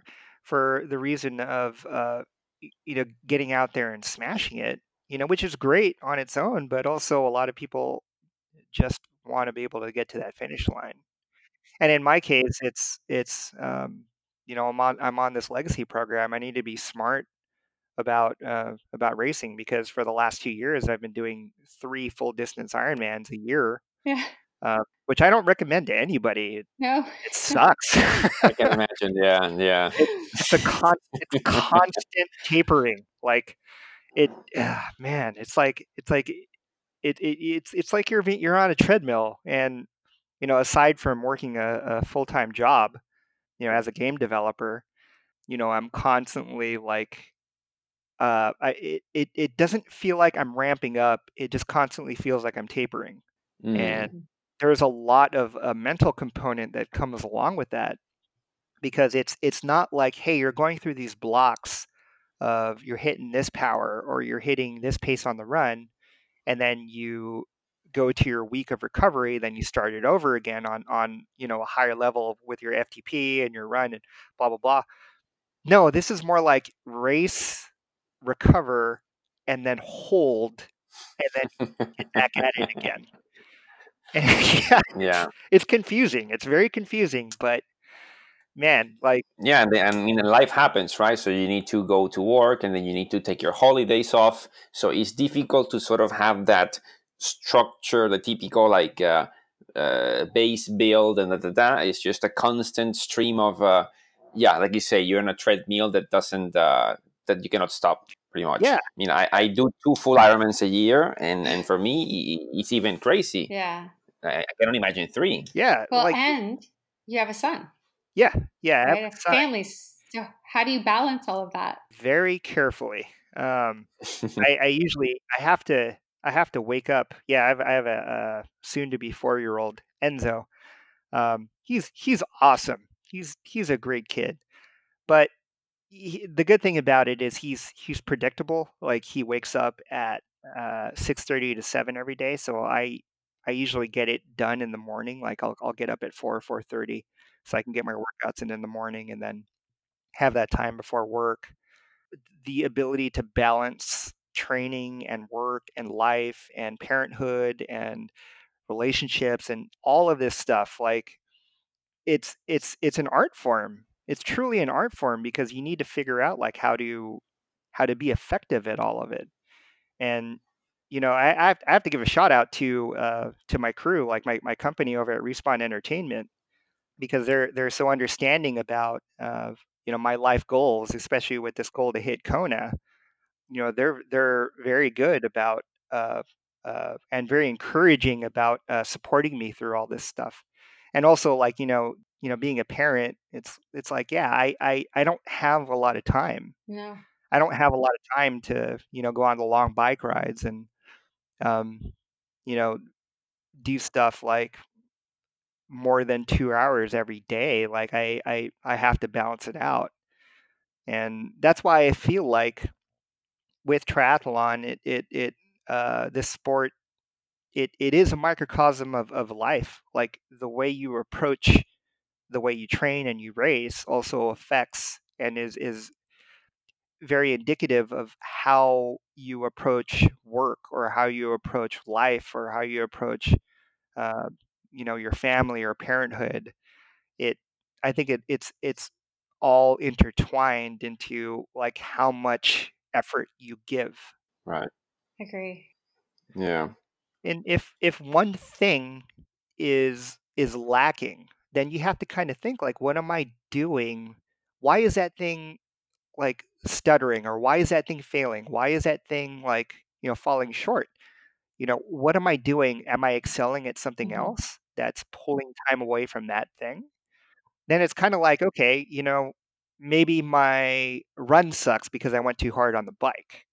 for the reason of uh you know getting out there and smashing it you know which is great on its own but also a lot of people just want to be able to get to that finish line and in my case it's it's um you know i'm on i'm on this legacy program i need to be smart about uh, about racing because for the last two years I've been doing three full distance Ironmans a year, Yeah. uh, which I don't recommend to anybody. No. it sucks. I can imagine. Yeah, yeah. it's a con- it's constant tapering. Like it, ah, man. It's like it's like it, it it's it's like you're you're on a treadmill, and you know aside from working a, a full time job, you know, as a game developer, you know, I'm constantly like, uh, I, it, it, it doesn't feel like I'm ramping up. It just constantly feels like I'm tapering. Mm. And there's a lot of a mental component that comes along with that because it's it's not like hey you're going through these blocks of you're hitting this power or you're hitting this pace on the run and then you go to your week of recovery then you start it over again on on you know a higher level with your ftp and your run and blah blah blah no this is more like race recover and then hold and then get back at it again yeah, yeah. It's, it's confusing. It's very confusing, but man, like yeah, and, and I mean, life happens, right? So you need to go to work, and then you need to take your holidays off. So it's difficult to sort of have that structure, the typical like uh, uh, base build, and da, da, da. It's just a constant stream of, uh, yeah, like you say, you're on a treadmill that doesn't uh, that you cannot stop. Pretty much. Yeah. I mean, I, I do two full Ironmans a year, and and for me, it's even crazy. Yeah. I, I cannot imagine three. Yeah. Well, like, and you have a son. Yeah. Yeah. Right? A family. So how do you balance all of that? Very carefully. Um, I, I, usually I have to I have to wake up. Yeah, I have, I have a, a soon to be four year old Enzo. Um, he's he's awesome. He's he's a great kid, but he, the good thing about it is he's he's predictable. Like he wakes up at uh, six thirty to seven every day, so I I usually get it done in the morning. Like I'll I'll get up at four or four thirty, so I can get my workouts in in the morning, and then have that time before work. The ability to balance training and work and life and parenthood and relationships and all of this stuff like it's it's it's an art form. It's truly an art form because you need to figure out like how to how to be effective at all of it. And you know i, I, have, to give a shout out to uh, to my crew like my, my company over at respawn entertainment because they're they're so understanding about uh, you know my life goals especially with this goal to hit kona you know they're they're very good about uh, uh, and very encouraging about uh, supporting me through all this stuff. And also like you know you know being a parent it's it's like yeah I, I i don't have a lot of time. No. i don't have a lot of time to you know go on the long bike rides and um you know do stuff like more than two hours every day like i i i have to balance it out. And that's why i feel like with triathlon it it it uh this sport it it is a microcosm of of life like the way you approach the way you train and you race also affects and is is very indicative of how you approach work or how you approach life or how you approach uh, you know your family or parenthood. It i think it, it's it's all intertwined into like how much effort you give Right. Agree. Yeah. and if if one thing is is lacking then you have to kind of think like what am i doing why is that thing like stuttering or why is that thing failing why is that thing like you know falling short you know what am i doing am i excelling at something Mhm. else that's pulling time away from that thing then it's kind of like okay you know maybe my run sucks because i went too hard on the bike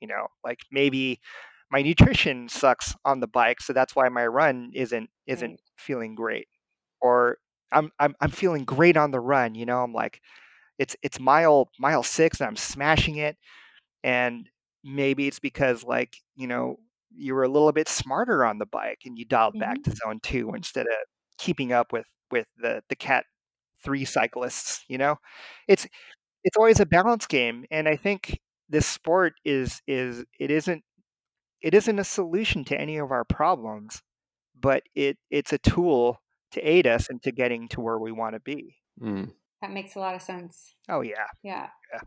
you know like maybe my nutrition sucks on the bike so that's why my run isn't isn't Right. feeling great or I'm, I'm i'm feeling great on the run you know i'm like it's it's mile mile 6 and i'm smashing it and maybe it's because like you know you were a little bit smarter on the bike and you dialed back mm-hmm. to zone 2 instead of keeping up with with the the cat 3 cyclists you know it's it's always a balance game and i think this sport is is it isn't it isn't a solution to any of our problems but it it's a tool to aid us into getting to where we want to be Mm. That makes a lot of sense. oh yeah Yeah. Yeah.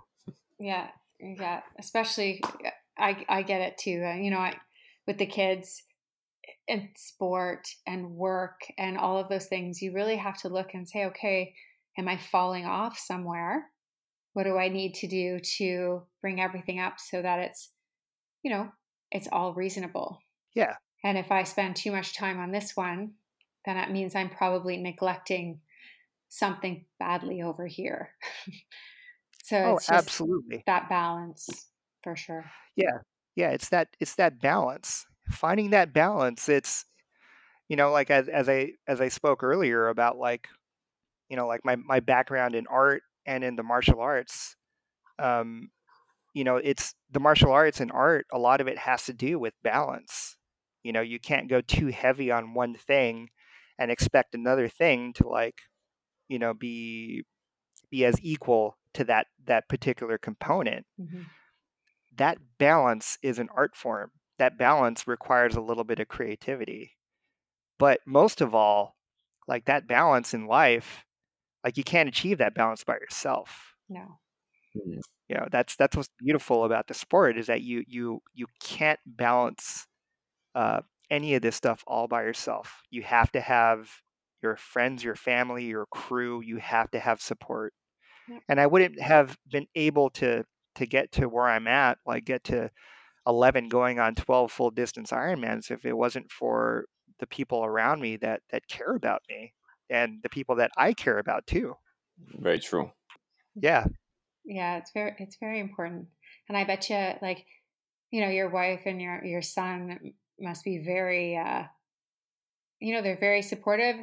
Yeah. Yeah. Especially, I, I get it too. Uh, you know, I, with the kids and sport and work and all of those things, you really have to look and say, okay, am I falling off somewhere? What do I need to do to bring everything up so that it's, you know, it's all reasonable? Yeah. And if I spend too much time on this one, then that means I'm probably neglecting something badly over here. so Oh, it's just absolutely. that balance for sure. Yeah. Yeah, it's that it's that balance. Finding that balance, it's you know, like as as I as I spoke earlier about like, you know, like my my background in art and in the martial arts, um, you know, it's the martial arts and art, a lot of it has to do with balance. You know, you can't go too heavy on one thing and expect another thing to like, you know, be be as equal to that that particular component. hmm That balance is an art form. That balance requires a little bit of creativity. But most of all, like that balance in life, like you can't achieve that balance by yourself. No. Mm. You know, that's that's what's beautiful about the sport is that you you you can't balance uh, any of this stuff all by yourself. You have to have your friends, your family, your crew. You have to have support. Yep. And I wouldn't have been able to to get to where I'm at, like get to 11 going on 12 full distance Ironmans, if it wasn't for the people around me that that care about me and the people that I care about too. Very true. Yeah, Yeah, it's very it's very important. And I bet you like, you know, your wife and your your son must be very uh you know, they're very supportive.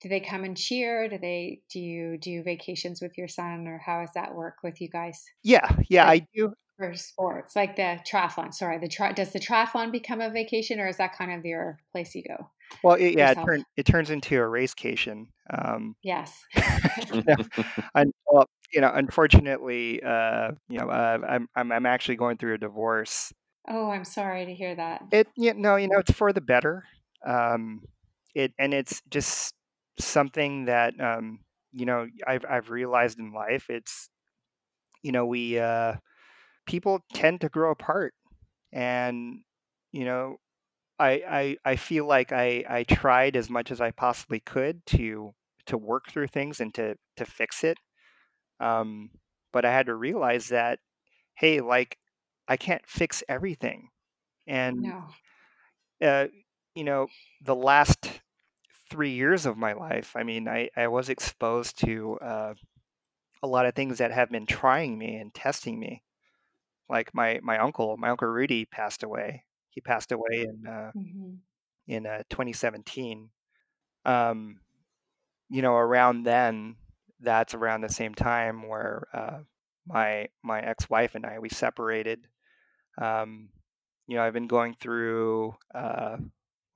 Do they come and cheer? Do they do you do vacations with your son or how does that work with you guys yeah, yeah. Like- I do. For sports? Like the triathlon. Sorry, the tri- does the triathlon become a vacation or is that kind of your place you go? Well, it, yeah, it, turn, it turns into a racecation. Um, Yes. un- well, you know, unfortunately, uh, you know, uh, I'm, I'm I'm actually going through a divorce. oh, I'm sorry to hear that. It, you know, you know, it's for the better. Um, it and it's just something that um, you know I've I've realized in life. It's you know we uh, people tend to grow apart, and you know I I I feel like I I tried as much as I possibly could to to work through things and to to fix it. Um, but I had to realize that hey, like I can't fix everything, and No. uh, you know the last three years of my life, I mean, I I was exposed to uh, a lot of things that have been trying me and testing me. Like my my uncle, my uncle Rudy passed away. He passed away in uh, hmm in uh, 2017. Um, you know, around then, that's around the same time where uh, my my ex-wife and I we separated. Um, you know, I've been going through uh,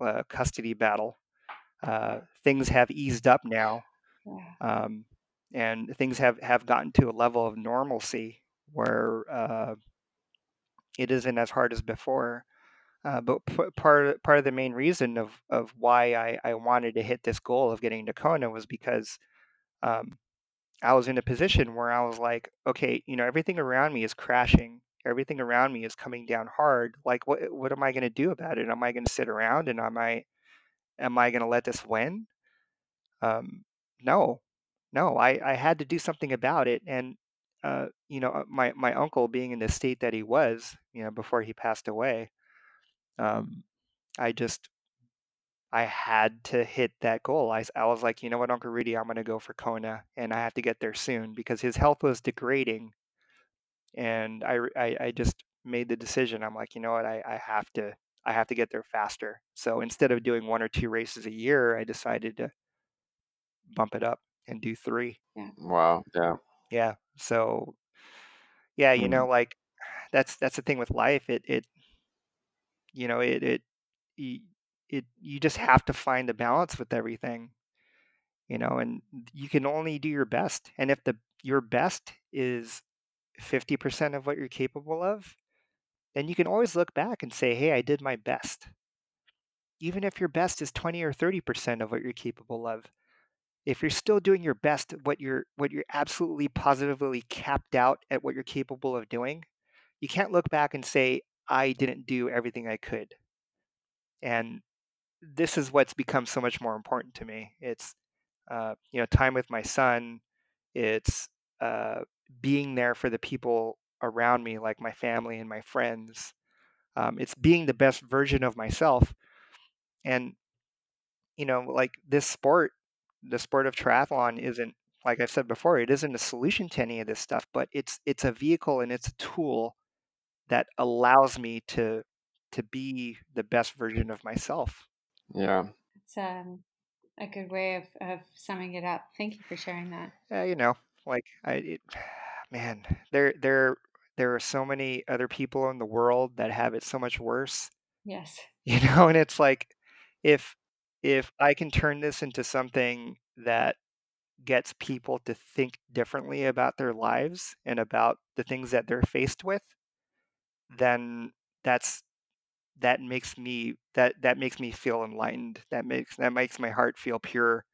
a custody battle. Uh, things have eased up now, um, and things have have gotten to a level of normalcy where uh, it isn't as hard as before. Uh, but p- part part of the main reason of of why I, I wanted to hit this goal of getting to Kona was because um, I was in a position where I was like, okay, you know, everything around me is crashing. Everything around me is coming down hard. Like, what what am I going to do about it? Am I going to sit around and am I am I going to let this win? Um, no, no. I I had to do something about it. And uh, you know, uh, my my uncle being in the state that he was, you know, before he passed away, um, I just I had to hit that goal. I, I was like, you know what, Uncle Rudy, I'm going to go for Kona and I have to get there soon because his health was degrading. And I, I, I just made the decision. I'm like, you know what, I, I have to, I have to get there faster. So instead of doing one or two races a year, I decided to bump it up and do three. Wow. Yeah. Yeah. So yeah, you Mm. know, like that's, that's the thing with life. It, it, you know, it, it, it, you just have to find the balance with everything you know and you can only do your best and if the your best is 50% of what you're capable of then you can always look back and say hey i did my best even if your best is 20 or 30% of what you're capable of if you're still doing your best what you're what you're absolutely positively capped out at what you're capable of doing you can't look back and say i didn't do everything i could. And this is what's become so much more important to me. It's uh, you know time with my son it's uh, being there for the people around me like my family and my friends um, it's being the best version of myself. And you know like this sport the sport of triathlon isn't like I've said before, it isn't a solution to any of this stuff, but it's it's a vehicle and it's a tool that allows me to to be the best version of myself. Yeah. It's um, a good way of, of summing it up. Thank you for sharing that. Yeah, you know, like I, it, man, there there there are so many other people in the world that have it so much worse. Yes. You know, and it's like if if I can turn this into something that gets people to think differently about their lives and about the things that they're faced with, then that's that makes me that that makes me feel enlightened. That makes that makes my heart feel pure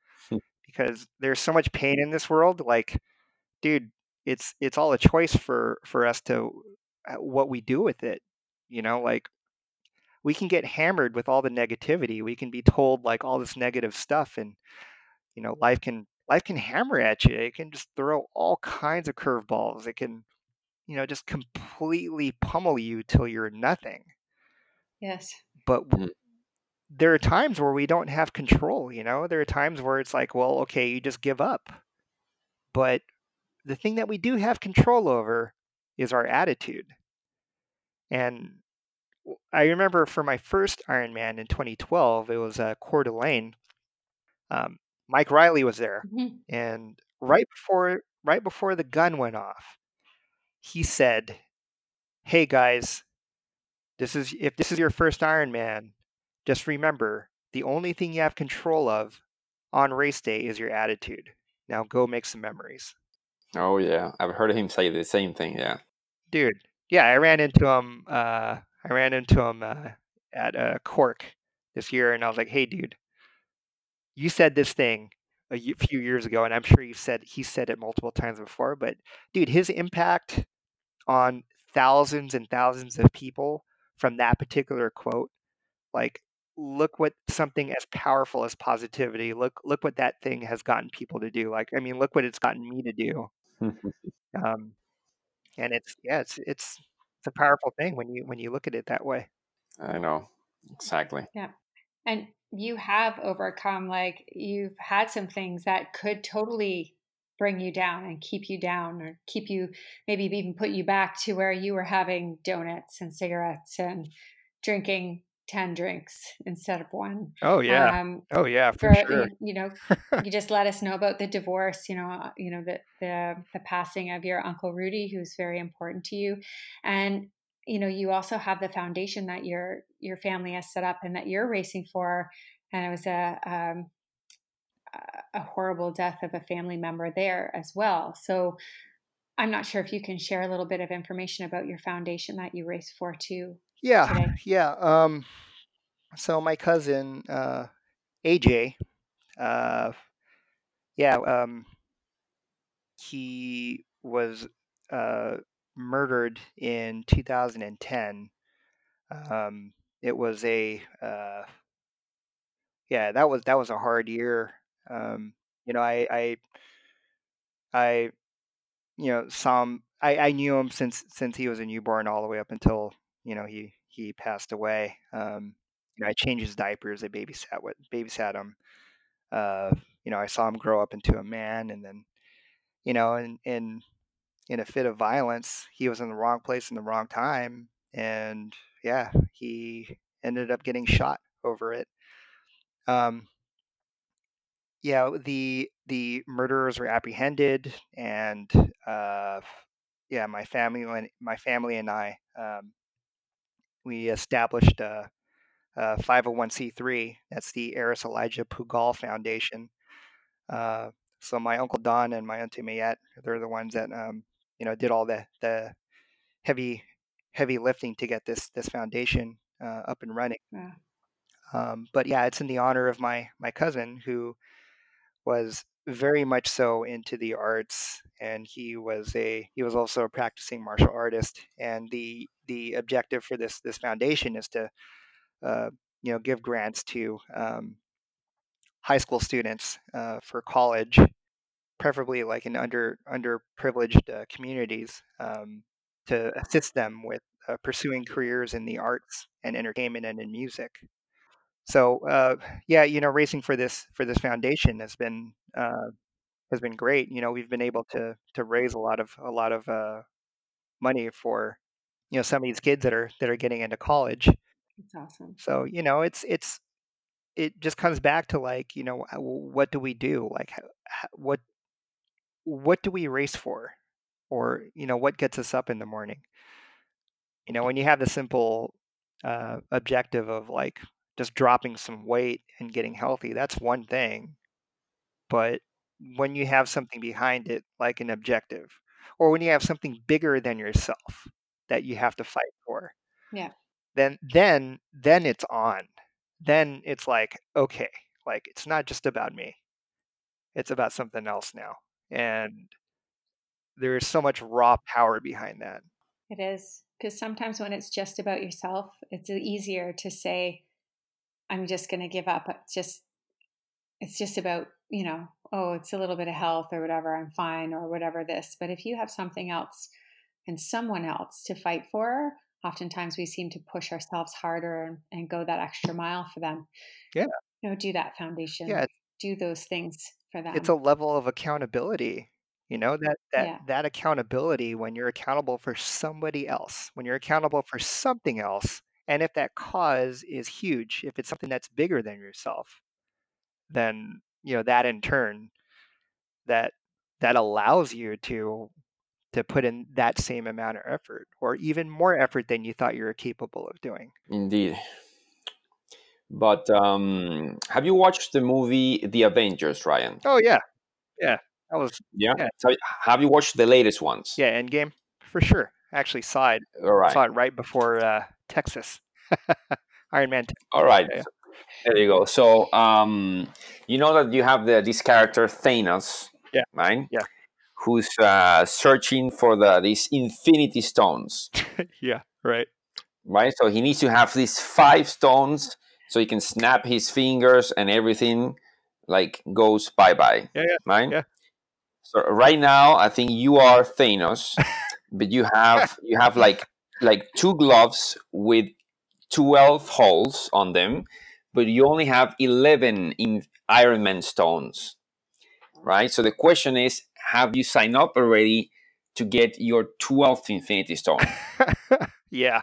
because there's so much pain in this world like dude, it's it's all a choice for for us to uh, what we do with it. You know, like we can get hammered with all the negativity. We can be told like all this negative stuff and you know, life can life can hammer at you. It can just throw all kinds of curveballs. It can, you know, just completely pummel you till you're nothing. Yes. But Mhm. there are times where we don't have control, you know? There are times where it's like, well, okay, you just give up. But the thing that we do have control over is our attitude. And w- I remember for my first Ironman in 2012, it was uh, Coeur d'Alene. Um, Mike Riley was there, Mhm. and right before right before the gun went off, he said, "Hey guys, this is if this is your first Ironman, just remember the only thing you have control of on race day is your attitude. Now go make some memories." Oh yeah. I've heard him say the same thing. Yeah. dude yeah i ran into him uh i ran into him uh, at uh, cork this year and i was like hey dude you said this thing a few years ago and i'm sure you've said he said it multiple times before but dude his impact on thousands and thousands of people from that particular quote like look what something as powerful as positivity look look what that thing has gotten people to do like i mean look what it's gotten me to do. Um, and it's yeah it's it's it's a powerful thing when you when you look at it that way I know. Exactly. Yeah. And you have overcome, like, you've had some things that could totally bring you down and keep you down or keep you, maybe even put you back to where you were having donuts and cigarettes and drinking 10 drinks instead of one. oh yeah. Um, oh yeah for, for sure. you, you know you just let us know about the divorce you know uh, you know the the the passing of your uncle rudy who's very important to you. And you know you also have the foundation that your your family has set up and that you're racing for. And it was a um, a- a horrible death of a family member there as well. So i'm not sure if you can share a little bit of information about your foundation that you race for too yeah today. yeah um so my cousin uh aj uh yeah um he was uh murdered in 2010 um it was a uh yeah that was that was a hard year um you know i i i you know saw i i knew him since since he was a newborn all the way up until you know he he passed away um you know i changed his diapers i babysat what babysat him uh you know i saw him grow up into a man and then you know and in in a fit of violence he was in the wrong place in the wrong time and yeah he ended up getting shot over it. Um yeah the the murderers were apprehended and uh yeah my family and my family and i um we established a, a 501c3 that's the eris elijah pugal foundation uh so my uncle don and my auntie mayette they're the ones that um you know did all the the heavy heavy lifting to get this this foundation uh, up and running Yeah. um, but yeah it's in the honor of my my cousin who was very much so into the arts and he was a he was also a practicing martial artist and the the objective for this this foundation is to uh, you know give grants to um, high school students uh, for college preferably like in under underprivileged uh, communities um, to assist them with uh, pursuing careers in the arts and entertainment and in music so uh, yeah you know racing for this for this foundation has been uh, has been great. You know, we've been able to to raise a lot of a lot of uh, money for you know some of these kids that are that are getting into college. That's awesome. So you know, it's it's it just comes back to like you know what do we do like what what do we race for or you know what gets us up in the morning you know when you have the simple uh, objective of like just dropping some weight and getting healthy that's one thing but when you have something behind it like an objective or when you have something bigger than yourself that you have to fight for yeah. then then then it's on. Then it's like okay like it's not just about me. It's about something else now. And there is so much raw power behind that. It is because sometimes when it's just about yourself it's easier to say i'm just going to give up it's just it's just about you know oh it's a little bit of health or whatever i'm fine or whatever this but if you have something else and someone else to fight for oftentimes we seem to push ourselves harder and, and go that extra mile for them. Yeah. You know do that foundation yeah. do those things for them. it's a level of accountability you know that that Yeah. that accountability when you're accountable for somebody else when you're accountable for something else and if that cause is huge if it's something that's bigger than yourself then you know that in turn that that allows you to to put in that same amount of effort or even more effort than you thought you were capable of doing Indeed. But um, have you watched the movie The Avengers, Ryan? oh yeah yeah that was Yeah. Yeah. So have you watched the latest ones? yeah endgame for sure I actually saw it All right. saw it right before uh, texas iron man All right. Yeah. There you go. So um, you know that you have the this character Thanos, Yeah. right? Yeah. Who's uh, searching for the these Infinity Stones, yeah right right? So he needs to have these five stones so he can snap his fingers and everything like goes bye bye. Yeah, yeah, Right. yeah. So right now, I think you are Thanos, but you have you have like like two gloves with twelve holes on them, but you only have eleven in Iron Man stones. Right. So the question is, have you signed up already to get your twelfth Infinity Stone? yeah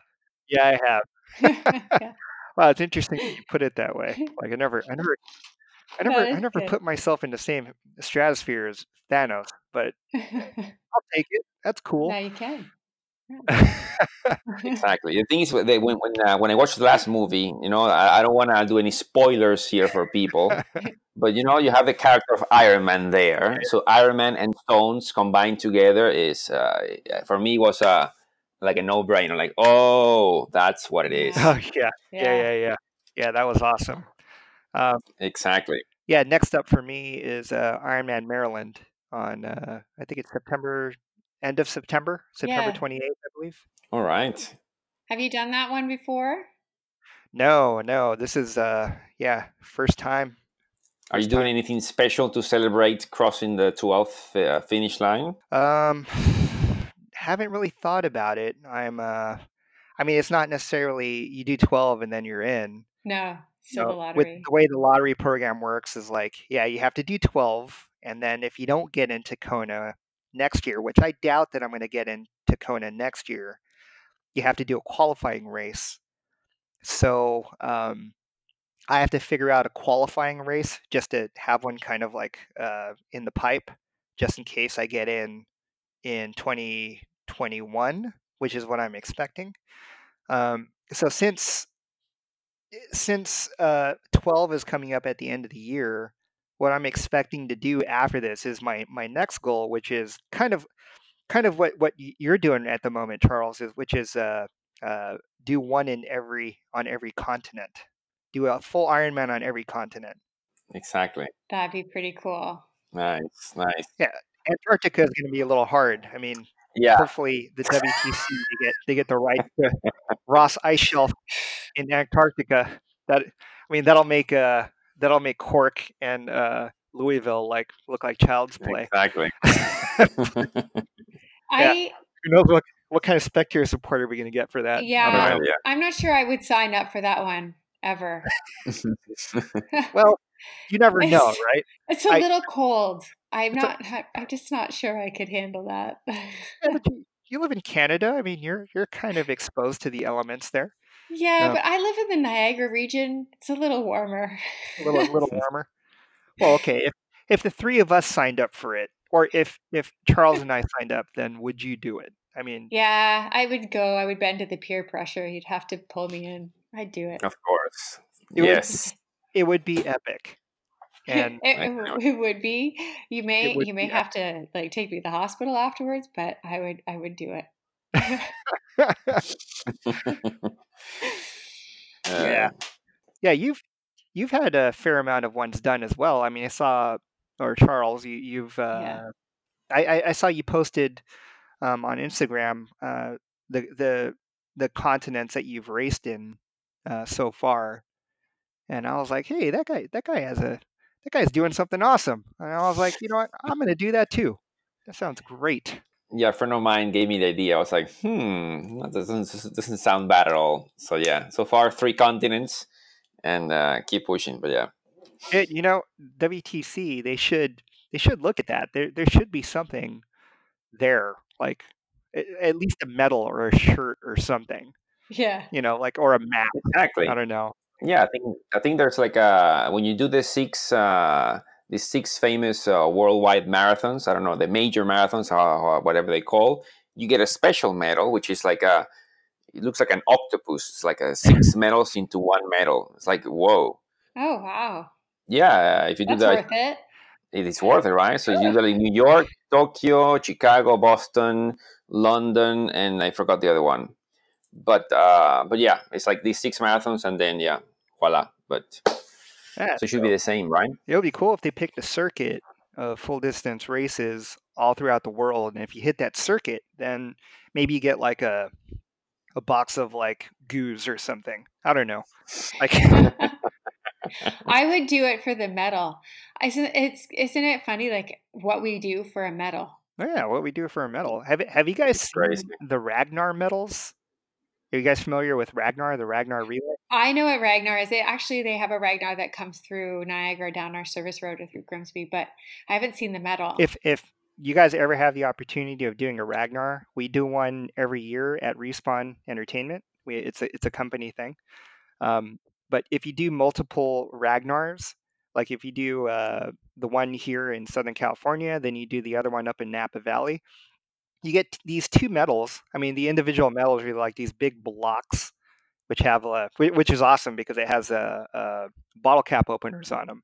yeah i have Yeah. wow it's interesting you put it that way like i never i never i never i never good. put myself in the same stratosphere as thanos but i'll take it that's cool now you can Exactly. The thing is, when when when, uh, when I watched the last movie, you know, I, I don't want to do any spoilers here for people, but you know, you have the character of Iron Man there. So Iron Man and Stones combined together is, uh, for me, was a like a no brainer. Like, oh, that's what it is. oh yeah yeah yeah yeah yeah that was awesome um, Exactly. yeah next up for me is uh, iron man maryland on uh, i think it's september end of september september Yeah. 28th i believe All right. Have you done that one before? no no this is uh yeah first time Are you First doing time. anything special to celebrate crossing the 12th uh, finish line? Um, haven't really thought about it. I'm uh, I mean, it's not necessarily you do 12 and then you're in. No, So know, silver With the way the lottery program works is like, yeah, you have to do 12, and then if you don't get into Kona next year, which I doubt that I'm going to get into Kona next year, you have to do a qualifying race. So um, I have to figure out a qualifying race just to have one kind of like uh, in the pipe, just in case I get in in 2021, which is what I'm expecting. Um, so since since uh, 12 is coming up at the end of the year, what I'm expecting to do after this is my my next goal, which is kind of kind of what what you're doing at the moment, Charles, is which is uh, uh, do one in every on every continent, do a full Ironman on every continent. Exactly. That'd be pretty cool. Nice, nice. Yeah, Antarctica is going to be a little hard. I mean, Yeah, hopefully the WTC they get they get the right to Ross Ice Shelf in Antarctica. That I mean that'll make uh that'll make Cork and uh, Louisville like look like child's play. exactly. I Who knows what what kind of spectator support are we going to get for that? I Yeah. don't know. yeah. I'm not sure I would sign up for that one ever. Well, you never know, right? It's a I- little cold. I'm not. I'm just not sure I could handle that. You, you live in Canada. I mean, you're you're kind of exposed to the elements there. Yeah, um, but I live in the Niagara region. It's a little warmer. a little, a little warmer. Well, okay. If if the three of us signed up for it, or if if Charles and I signed up, then would you do it? I mean, yeah, I would go. I would bend to the peer pressure. You'd have to pull me in. I'd do it. Of course. It yes. Would, it would be epic. And it, it would be. You may you may have to like take me to the hospital afterwards, but I would I would do it. yeah. Yeah, you've you've had a fair amount of ones done as well. I mean, I saw or Charles, you, you've uh, yeah. I, I saw you posted um, on Instagram uh, the the the continents that you've raced in uh, so far, and I was like, hey, that guy that guy has a that guy's doing something awesome, and I was like, you know what, I'm going to do that too. That sounds great. Yeah, a friend of mine gave me the idea. I was like, hmm, that doesn't doesn't sound bad at all. So yeah, so far three continents, and uh, keep pushing. But yeah, it, you know, WTC they should they should look at that. There there should be something there, like at least a medal or a shirt or something. Yeah. You know, like or a map. Exactly. I don't know. Yeah, I think I think there's like a when you do the six uh the six famous uh, worldwide marathons. I don't know the major marathons or, whatever they call. You get a special medal, which is like a it looks like an octopus. It's like a six medals into one medal. It's like whoa. Oh wow. Yeah, if you That's do that, worth it. it is worth it, right? So like New York, Tokyo, Chicago, Boston, London, and I forgot the other one. But uh, but yeah, it's like these six marathons, and then yeah, voila. But yeah, so it should so be the same, right? It would be cool if they picked a circuit of full distance races all throughout the world, and if you hit that circuit, then maybe you get like a a box of like goos or something. I don't know. Like I would do it for the medal. I it's isn't it funny like what we do for a medal? Yeah, what we do for a medal. Have have you guys seen crazy. the Ragnar medals? Are you guys familiar with Ragnar, the Ragnar relay? I know what Ragnar is. They actually they have a Ragnar that comes through Niagara down our service road or through Grimsby, but I haven't seen the medal. If if you guys ever have the opportunity of doing a Ragnar, we do one every year at Respawn Entertainment. We, it's a it's a company thing. Um, but if you do multiple Ragnars, like if you do uh, the one here in Southern California, then you do the other one up in Napa Valley, you get these two medals. I mean, the individual medals are like these big blocks, which have a, which is awesome because it has a, a bottle cap openers on them.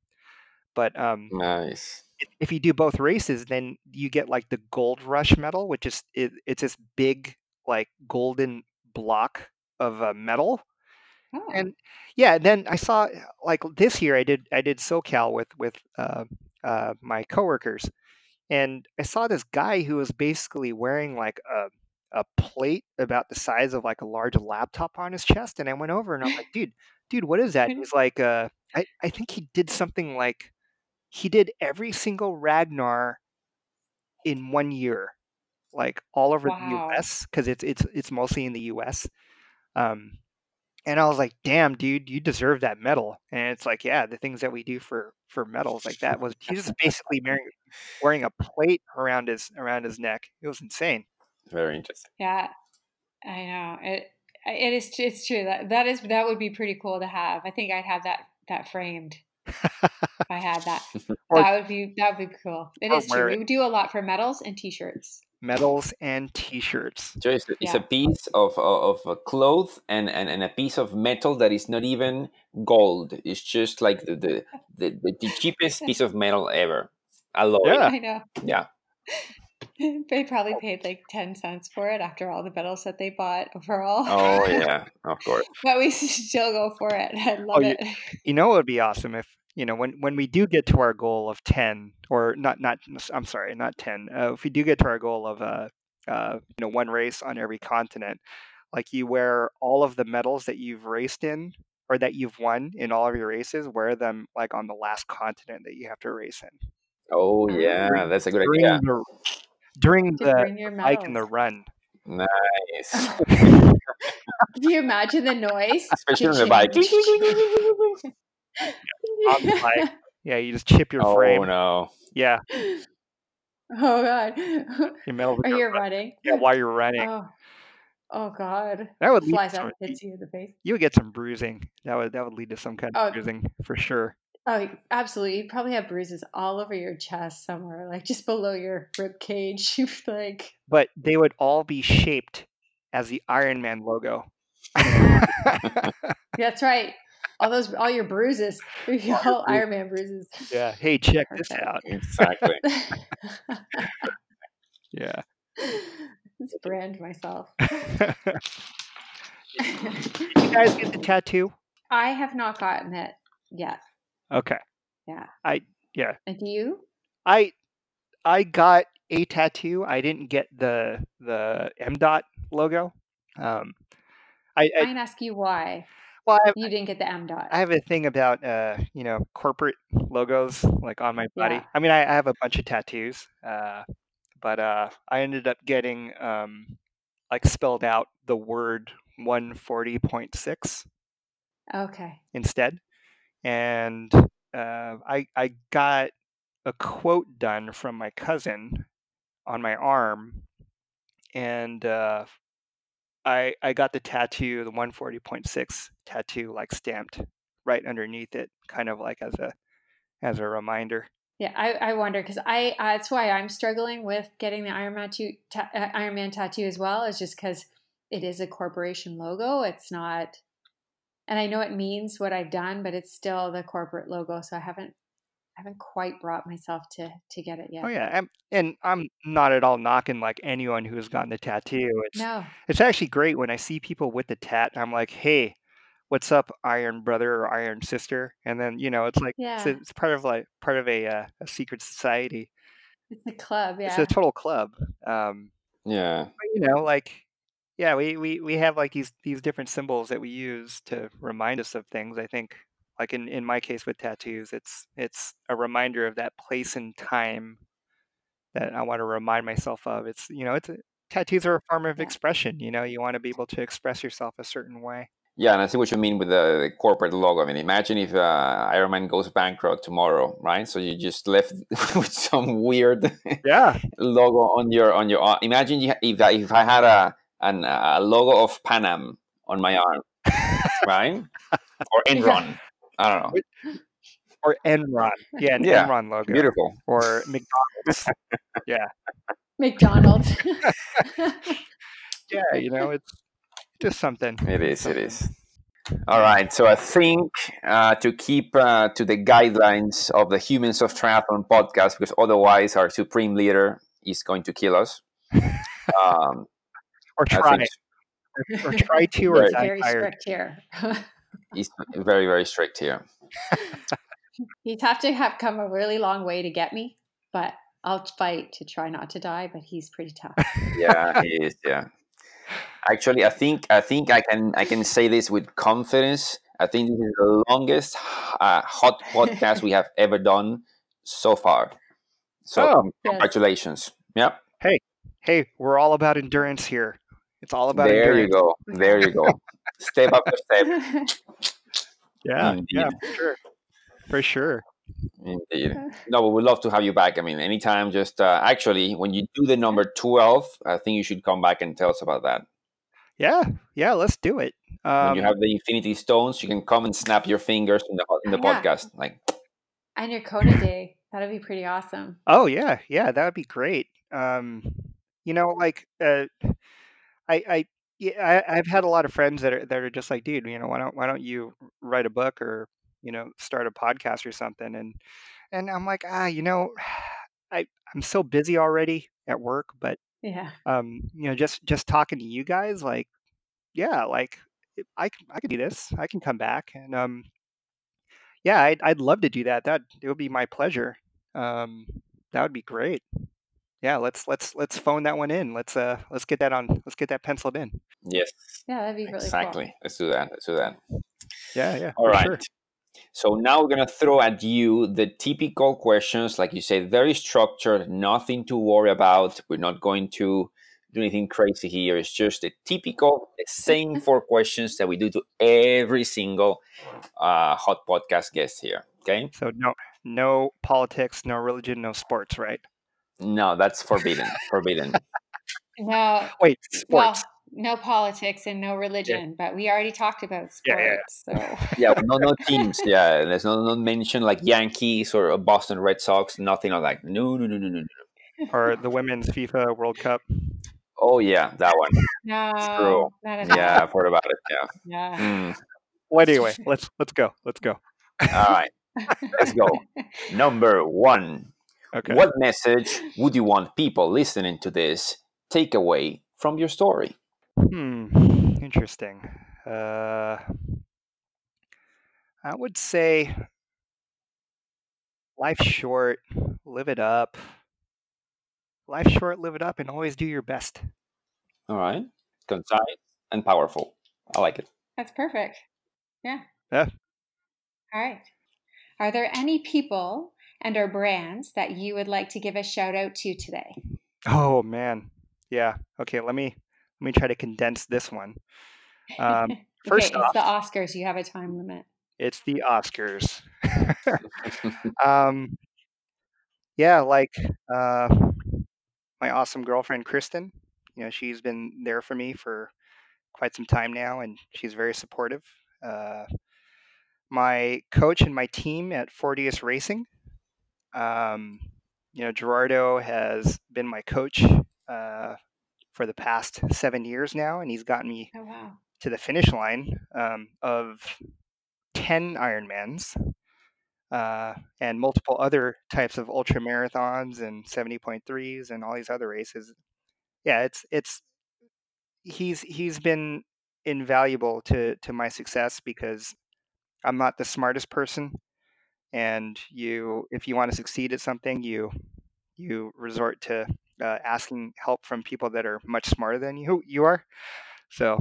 But um, nice. If, you do both races, then you get like the Gold Rush medal, which is it, it's this big like golden block of a metal. Oh. And yeah, and then I saw like this year I did I did SoCal with with uh, uh, my coworkers, and I saw this guy who was basically wearing like a a plate about the size of like a large laptop on his chest, and I went over and I'm like, dude, dude, what is that? He's like, uh, I I think he did something like he did every single Ragnar in one year, like all over wow. the U.S. because it's it's it's mostly in the U.S. Um, and I was like, "Damn, dude, you deserve that medal." And it's like, yeah, the things that we do for for medals like that was he's was basically wearing wearing a plate around his around his neck. It was insane. Very interesting. Yeah, I know it. It is. It's true that that is that would be pretty cool to have. I think I'd have that that framed. if I had that, or, that would be that would be cool. It is true. It. We do a lot for medals and T-shirts medals and t-shirts. So it's, it's yeah. a piece of, of, of cloth and, and, and a piece of metal that is not even gold. It's just like the the, the, the cheapest piece of metal ever. I love yeah. it i know. Yeah. They probably paid like 10 cents for it after all the medals that they bought overall. Oh yeah of course. But we still go for it. I oh, love oh, it. you, you know it would be awesome if you know when when we do get to our goal of 10 or not not i'm sorry not 10 uh, if we do get to our goal of uh, uh, you know one race on every continent like you wear all of the medals that you've raced in or that you've won in all of your races wear them like on the last continent that you have to race in. Oh yeah during, that's a good idea. the, during the bike and the run. Nice. Can you imagine the noise? Especially on the bike on the bike. Yeah, you just chip your oh, frame. Oh no. Yeah. Oh God. in the middle your you're run- running. yeah, while you're running. Oh. Oh God. that would lead Flies to up, some, hits you in the face. you would get some bruising. That would that would lead to some kind of Oh. bruising for sure. Oh, absolutely. You'd probably have bruises all over your chest somewhere, like just below your rib cage. like But they would all be shaped as the Ironman logo. that's right. All those, all your bruises, all your Ironman bruises. yeah. Hey, check this out. Exactly. Yeah. Let's brand myself. you guys get the tattoo? I have not gotten it yet. Okay. Yeah. I yeah. And you? I I got a tattoo. I didn't get the the M dot logo. Um, I, I I can ask you why well, I have, you didn't get the M dot. I have a thing about uh, you know, corporate logos like on my body. Yeah. I mean, I, I have a bunch of tattoos, uh, but uh, I ended up getting um, like spelled out the word one forty point six Okay. instead, and uh, I I got a quote done from my cousin on my arm, and uh, I I got the tattoo, the one forty point six tattoo, like stamped right underneath it, kind of like as a as a reminder. Yeah, I, I wonder because I uh, that's why I'm struggling with getting the Ironman tattoo, ta- uh, Ironman tattoo as well. Is just because it is a corporation logo. It's not, and I know it means what I've done, but it's still the corporate logo. So I haven't I haven't quite brought myself to to get it yet. Oh yeah, I'm, and I'm not at all knocking like anyone who has gotten the tattoo. It's No. it's actually great when I see people with the tat. I'm like, hey, what's up, Iron Brother or Iron Sister? And then you know, it's like it's, Yeah. it's part of like part of a uh, a secret society. It's a club. Yeah, it's a total club. Um, Yeah. but, you know, like yeah, we, we we have like these these different symbols that we use to remind us of things. I think like in in my case with tattoos, it's it's a reminder of that place and time that I want to remind myself of. It's you know, it's a, tattoos are a form of expression. You know, you want to be able to express yourself a certain way. Yeah, and I see what you mean with the, the corporate logo. I mean, imagine if uh, Ironman goes bankrupt tomorrow, right? So you just left with some weird Yeah, logo on your on your arm. Imagine if I, if I had a an, a logo of Pan Am on my arm, right? Or Enron. I don't know. or Enron. Yeah, an Yeah, Enron logo. Beautiful. Or McDonald's. Yeah. McDonald's. yeah, you know, it's just something. It is. It is. All right. So I think uh, to keep uh, to the guidelines of the Humans of Triathlon podcast, because otherwise our supreme leader is going to kill us. Um, Or try, think or try to, or It's very strict here. he's very, very strict here. He'd have to have come a really long way to get me, but I'll fight to try not to die. But he's pretty tough. Yeah, he is. Yeah. Actually, I think I think I can I can say this with confidence. I think this is the longest uh, hot podcast we have ever done so far. So Oh. con- Yes. congratulations. Yep. Hey, hey, we're all about endurance here. It's all about There you go. There you go. step after step. Yeah, yeah, for sure. For sure. Indeed. No, but we'd love to have you back. I mean, anytime, just uh, actually, when you do the number 12, I think you should come back and tell us about that. Yeah, yeah, let's do it. when Um, you have the Infinity Stones, you can come and snap your fingers in the, in the Yeah. podcast. Like, and your Kona day. That'd be pretty awesome. oh yeah, yeah, that would be great. Um, you know, like uh, I, I, yeah, I, I've had a lot of friends that are that are just like, dude, you know, why don't why don't you write a book or you know start a podcast or something? And and I'm like, ah, you know, I I'm so busy already at work, but Yeah. um, you know, just just talking to you guys, like, yeah, like I can I can do this. I can come back, and um, yeah, I'd I'd love to do that. That it would be my pleasure. Um, that would be great. Yeah, let's let's let's phone that one in. Let's uh let's get that on. Let's get that penciled in. yes, Yeah, that'd be really exactly. Let's do that. Let's do that. Yeah, yeah. All for right. sure. So now we're going to throw at you the typical questions. Like you said, very structured, nothing to worry about. We're not going to do anything crazy here. It's just the typical, the same four questions that we do to every single uh, hot podcast guest here. Okay. So no no politics, no religion, no sports, right? No, that's forbidden. forbidden. No. Wait, sports. Well, no politics and no religion, but we already talked about Yeah, yeah, sports. So yeah, no, no teams. Yeah, there's no, no mention like Yankees or Boston Red Sox. Nothing like that. No, no, no, no, no. no. or the women's FIFA World Cup. Oh yeah, that one. no, true. not at. Yeah, I've heard about it. Yeah. Yeah. Mm. Well, anyway, let's let's go. Let's go. All right, let's go. Number one. Okay. What message would you want people listening to this take away from your story? Hmm. Interesting. Uh, I would say life's short. Live it up. Life's short. Live it up, and always do your best. All right, concise and powerful. I like it. That's perfect. Yeah. Yeah. All right. Are there any people and or brands that you would like to give a shout out to today? Oh man. Yeah. Okay. Let me let me try to condense this one. Um, first okay, off- it's the Oscars. You have a time limit. it's the Oscars. um, yeah, like uh, my awesome girlfriend Kristen. You know, she's been there for me for quite some time now, and she's very supportive. Uh, my coach and my team at Fortius Racing. Um, you know, Gerardo has been my coach uh, for the past seven years now, and he's gotten me Oh wow. to the finish line um, of 10 Ironmans uh, and multiple other types of ultra marathons and 70.3s and all these other races. Yeah, it's it's he's he's been invaluable to to my success because I'm not the smartest person and you if you want to succeed at something you you resort to uh, asking help from people that are much smarter than you you are. So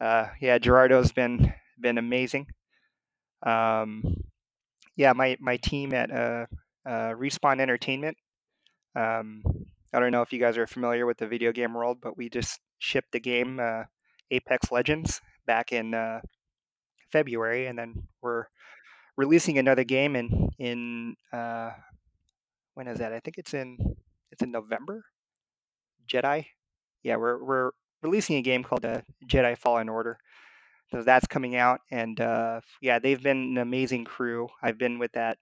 uh, yeah, Gerardo's been been amazing. Um, yeah, my my team at uh, uh, Respawn Entertainment. Um, I don't know if you guys are familiar with the video game world, but we just shipped the game uh, Apex Legends back in uh, February, and then we're releasing another game in in uh, when is that? I think it's in it's in November. Jedi. Yeah, we're we're releasing a game called uh, Jedi Fallen Order. So that's coming out, and uh, yeah, they've been an amazing crew. I've been with that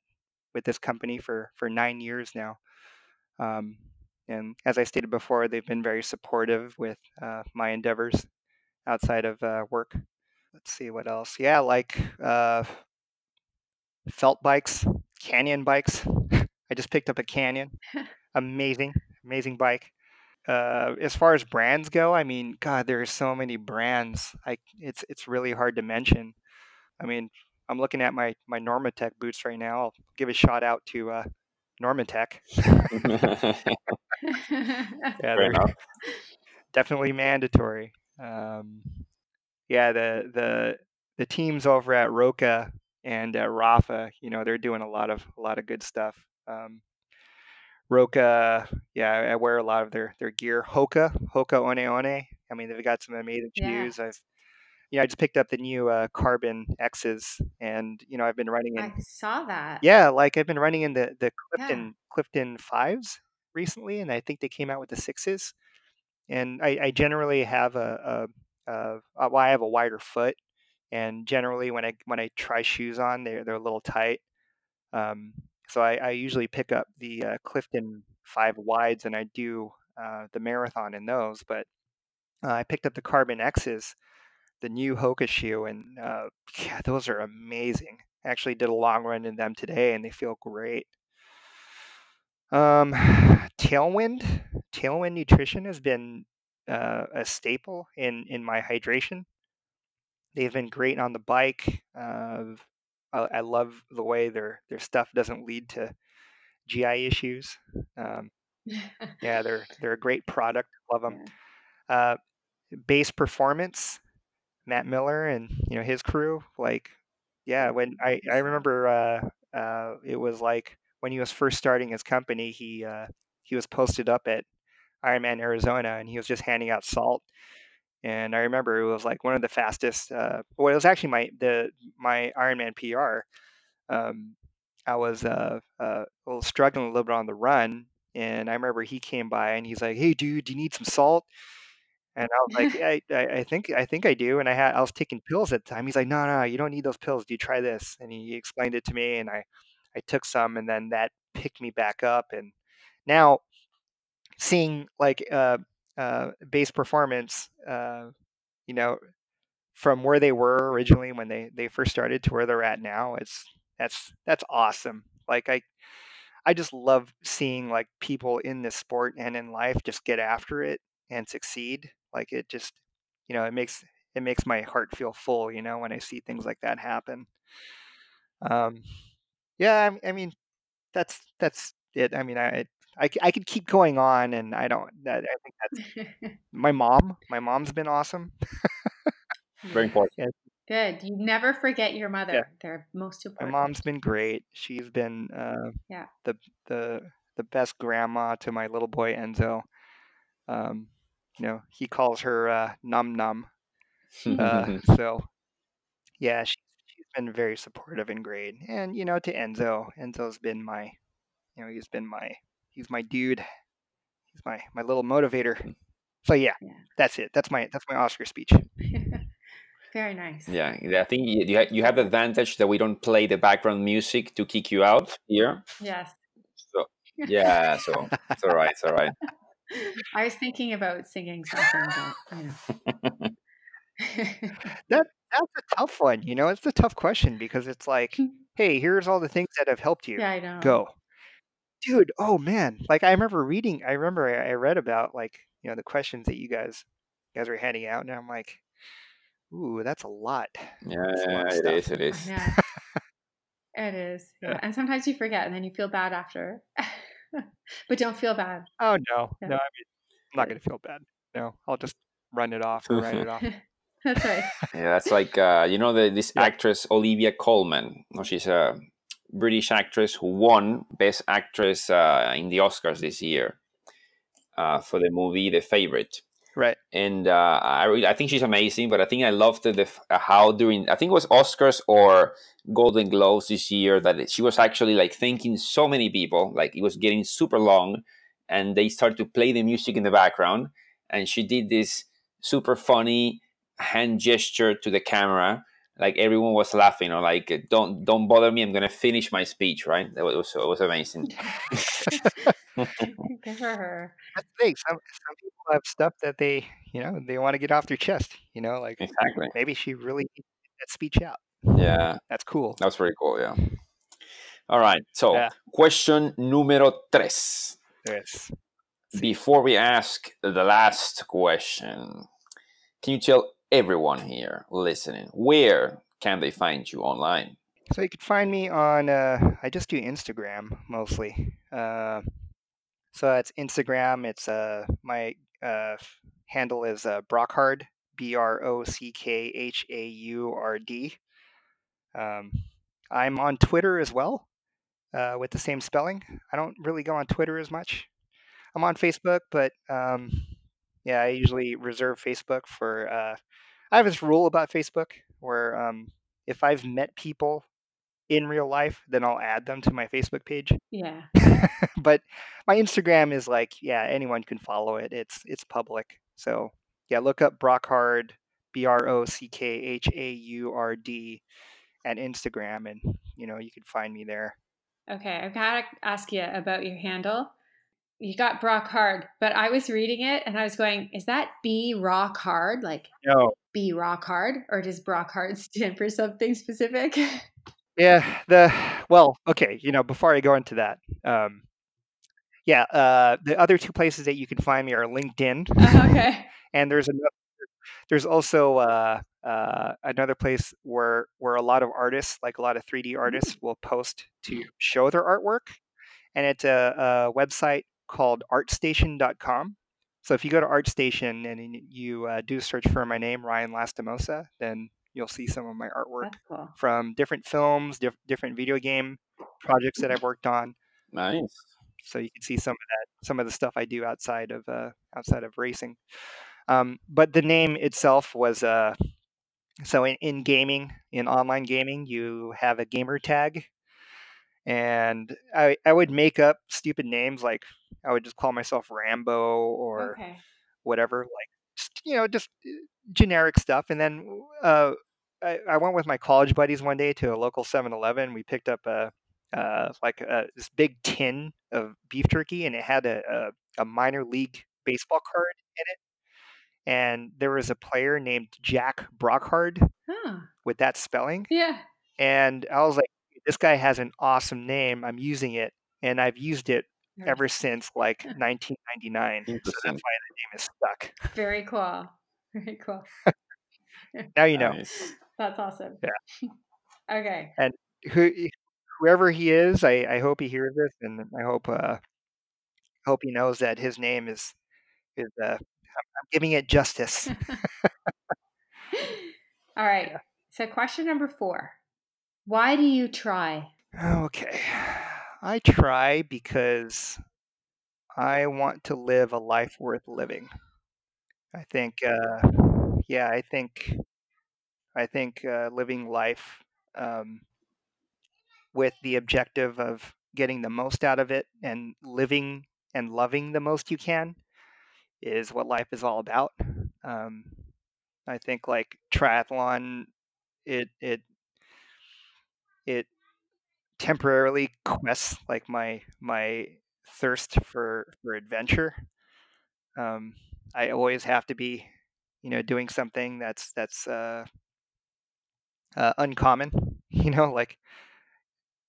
with this company for for nine years now, um, and as I stated before, they've been very supportive with uh, my endeavors outside of uh, work. Let's see what else. Yeah, like uh, felt bikes, Canyon bikes. I just picked up a Canyon. Amazing, amazing bike uh, as far as brands go, I mean, God, there are so many brands. Like it's it's really hard to mention. I mean, I'm looking at my my Normatec boots right now. I'll give a shout out to uh, Normatec. Yeah, Fair enough. definitely mandatory. Um, yeah, the the the teams over at Roka and at Rapha, you know, they're doing a lot of a lot of good stuff. Um, Roka, yeah, I wear a lot of their their gear. Hoka, Hoka One One. I mean, they've got some amazing Yeah. shoes. I've yeah, I just picked up the new uh, Carbon X's, and you know, I've been running in I saw that. yeah, like I've been running in the the Yeah. Clifton Clifton fives recently, and I think they came out with the sixes. And I, I generally have a, a, a, a well, I have a wider foot, and generally when I when I try shoes on, they're they're a little tight. Um, so I, I usually pick up the uh, Clifton five wides, and I do uh, the marathon in those. But uh, I picked up the Carbon X's, the new Hoka shoe, and uh, yeah, those are amazing. I actually did a long run in them today, and they feel great. Um, Tailwind, Tailwind Nutrition has been uh, a staple in in my hydration. They've been great on the bike. Uh, I, I love the way their their stuff doesn't lead to GI issues. Um, yeah, they're they're a great product. Love them. Uh, base performance, Matt Miller and you know his crew. Like, yeah, when I I remember uh, uh, it was like when he was first starting his company, he uh, he was posted up at Ironman Arizona and he was just handing out salt. And I remember it was like one of the fastest. Uh, well, it was actually my the my Ironman PR. Um, I was uh, uh, struggling a little bit on the run, and I remember he came by and he's like, "Hey, dude, do you need some salt?" And I was like, I, I think I think I do. And I had I was taking pills at the time. He's like, no, no, you don't need those pills. Do you try this? And he explained it to me, and I I took some, and then that picked me back up. And now seeing like uh, uh, base performance, uh, you know, from where they were originally when they they first started to where they're at now, it's that's that's awesome. Like I I just love seeing like people in this sport and in life just get after it and succeed. Like it just, you know, it makes it makes my heart feel full. You know, when I see things like that happen. Um, yeah, I, I mean, that's that's it. I mean, I, I I could keep going on, and I don't. That I think that's my mom. My mom's been awesome. Very important. Yeah. Good. You never forget your mother. Yeah. They're most important. My mom's been great. She's been uh, yeah the the the best grandma to my little boy Enzo. Um, you know, he calls her uh, Num Num. Uh, so, yeah, she, she's been very supportive and great. And you know, to Enzo, Enzo's been my, you know, he's been my, he's my dude. He's my my little motivator. Hmm. So yeah, yeah. that's it. That's my that's my Oscar speech. Very nice. Yeah, I think you you have the advantage that we don't play the background music to kick you out here. Yes. So yeah, so it's all right. It's all right. I was thinking about singing something, but you know. that that's a tough one. You know, it's a tough question because it's like, hey, here's all the things that have helped you. Yeah, I know. Go, dude. Oh man, like I remember reading. I remember I, I read about like you know the questions that you guys you guys were handing out, and I'm like, ooh, that's a lot. Yeah, a lot it is. It is. Yeah. it is. Yeah. yeah. And sometimes you forget, and then you feel bad after. but don't feel bad. Oh no, yeah. no. I mean, I'm not gonna feel bad. No, I'll just run it off or write it off. that's right. Yeah, that's like uh, you know the, this yeah. actress Olivia Colman. No, she's a British actress who won Best Actress uh, in the Oscars this year uh, for the movie The Favorite. Right. And uh, I really, I think she's amazing, but I think I loved the, the how during I think it was Oscars or Golden Globes this year that she was actually like thanking so many people, like it was getting super long, and they started to play the music in the background, and she did this super funny hand gesture to the camera like everyone was laughing or like don't don't bother me i'm gonna finish my speech right? That was it was amazing. Good for that's the some, some people have stuff that they you know they want to get off their chest you know like exactly. maybe she really that speech out. Yeah. That's cool. That's very cool yeah. All right so yeah. question numero tres. Yes before we ask the last question can you tell everyone here listening, where can they find you online? So you can find me on, uh, I just do Instagram mostly. Uh, so it's Instagram. It's uh, my uh, handle is uh, Brockhaurd, B R O C K H A U R D. Um, I'm on Twitter as well uh, with the same spelling. I don't really go on Twitter as much. I'm on Facebook, but um, yeah, I usually reserve Facebook for. Uh, I have this rule about Facebook where um, if I've met people in real life, then I'll add them to my Facebook page. Yeah. but my Instagram is like, yeah, anyone can follow it. It's it's public. So yeah, look up Brockhaurd, B R O C K H A U R D, at Instagram, and you know you can find me there. Okay, I've got to ask you about your handle you got Brock Hard, but I was reading it and I was going, is that B Rock Hard? Like no. B Rock Hard, or does Brock Hard stand for something specific? Yeah, the well, okay, you know, before I go into that, um, yeah, uh, the other two places that you can find me are LinkedIn. Uh, okay. and there's another there's also uh, uh, another place where where a lot of artists, like a lot of 3D artists, will post to show their artwork, and it's a, a website called artstation.com. So if you go to ArtStation and you uh, do search for my name, Ryan Lastimosa, then you'll see some of my artwork cool. from different films, diff- different video game projects that I've worked on. Nice. So you can see some of that, some of the stuff I do outside of uh, outside of racing. Um, but the name itself was uh, so in, in gaming, in online gaming, you have a gamer tag, and I I would make up stupid names like I would just call myself Rambo or Okay. whatever, like just, you know, just uh, generic stuff. And then uh, I, I went with my college buddies one day to a local 7-Eleven. We picked up a uh, like a, this big tin of beef jerky, and it had a, a, a minor league baseball card in it. And there was a player named Jack Brockhaurd Huh. with that spelling. Yeah. And I was like, this guy has an awesome name. I'm using it. And I've used it Very- ever since like 1999. So that's why the name is stuck. Very cool. Very cool. Now you know. Nice. That's awesome. Yeah. okay. And who, whoever he is, I, I hope he hears this, and I hope uh, hope he knows that his name is is uh, I'm I'm giving it justice. All right. So, question number four Why do you try? Okay, I try because I want to live a life worth living. I think, uh, yeah, I think, I think uh, living life um, with the objective of getting the most out of it and living and loving the most you can is what life is all about. Um, I think like triathlon, it it it temporarily quests like my my thirst for for adventure. Um, I always have to be, you know, doing something that's that's uh, uh, uncommon. You know, like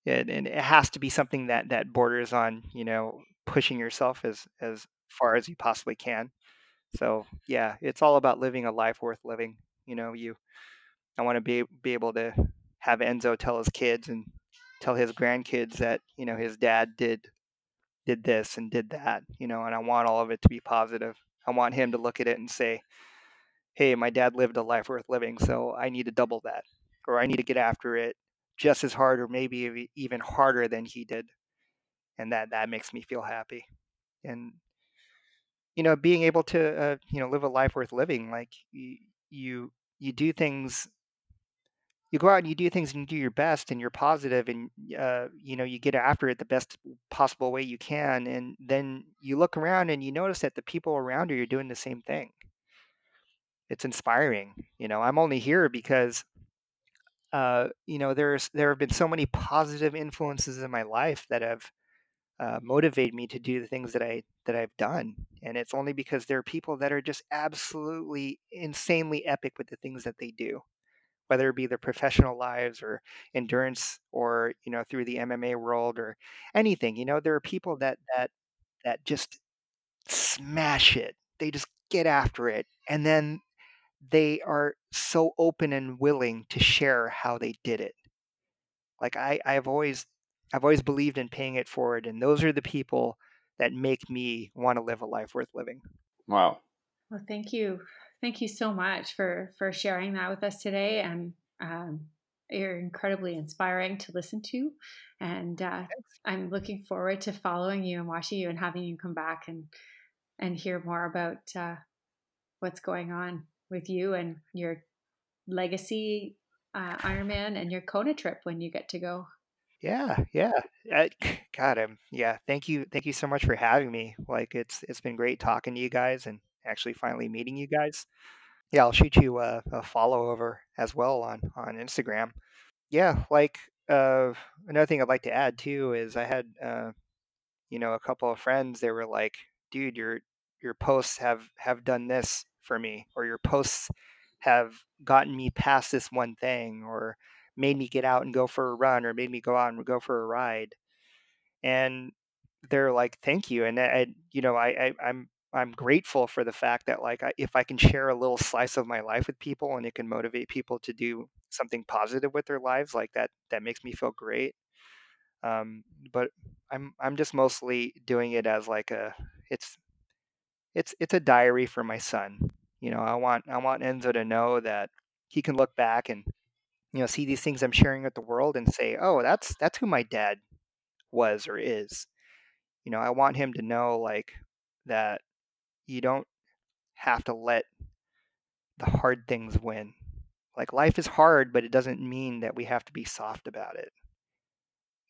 it, and it has to be something that that borders on, you know, pushing yourself as as far as you possibly can. So yeah, it's all about living a life worth living. You know, you I want to be be able to have Enzo tell his kids and tell his grandkids that you know his dad did did this and did that. You know, and I want all of it to be positive. I want him to look at it and say, "Hey, my dad lived a life worth living, so I need to double that, or I need to get after it just as hard, or maybe even harder than he did." And that that makes me feel happy. And you know, being able to uh, you know live a life worth living, like you you you do things you go out and you do things and you do your best and you're positive and uh, you know you get after it the best possible way you can and then you look around and you notice that the people around you are doing the same thing. It's inspiring you know i'm only here because uh, you know there's there have been so many positive influences in my life that have uh, motivated me to do the things that i that i've done and it's only because there are people that are just absolutely insanely epic with the things that they do whether it be their professional lives or endurance or you know through the MMA world or anything you know there are people that that that just smash it they just get after it and then they are so open and willing to share how they did it like I I've always I've always believed in paying it forward and those are the people that make me want to live a life worth living Wow. Well, thank you. Thank you so much for for sharing that with us today. And um, you're incredibly inspiring to listen to. And uh, I'm looking forward to following you and watching you and having you come back and and hear more about uh, what's going on with you and your legacy uh, Ironman and your Kona trip when you get to go. Yeah, yeah. Uh, God, I'm yeah. Thank you, thank you so much for having me. Like it's it's been great talking to you guys and actually finally meeting you guys. Yeah, I'll shoot you a, a follow over as well on on Instagram. Yeah, like uh, another thing I'd like to add too is I had uh, you know a couple of friends. They were like, "Dude, your your posts have have done this for me, or your posts have gotten me past this one thing, or." made me get out and go for a run or made me go out and go for a ride and they're like thank you and I, you know I, I i'm i'm grateful for the fact that like I, if i can share a little slice of my life with people and it can motivate people to do something positive with their lives like that that makes me feel great. Um, but i'm i'm just mostly doing it as like a it's it's it's a diary for my son. You know i want i want enzo to know that he can look back and you know see these things i'm sharing with the world and say oh that's that's who my dad was or is. You know i want him to know like that you don't have to let the hard things win like life is hard but it doesn't mean that we have to be soft about it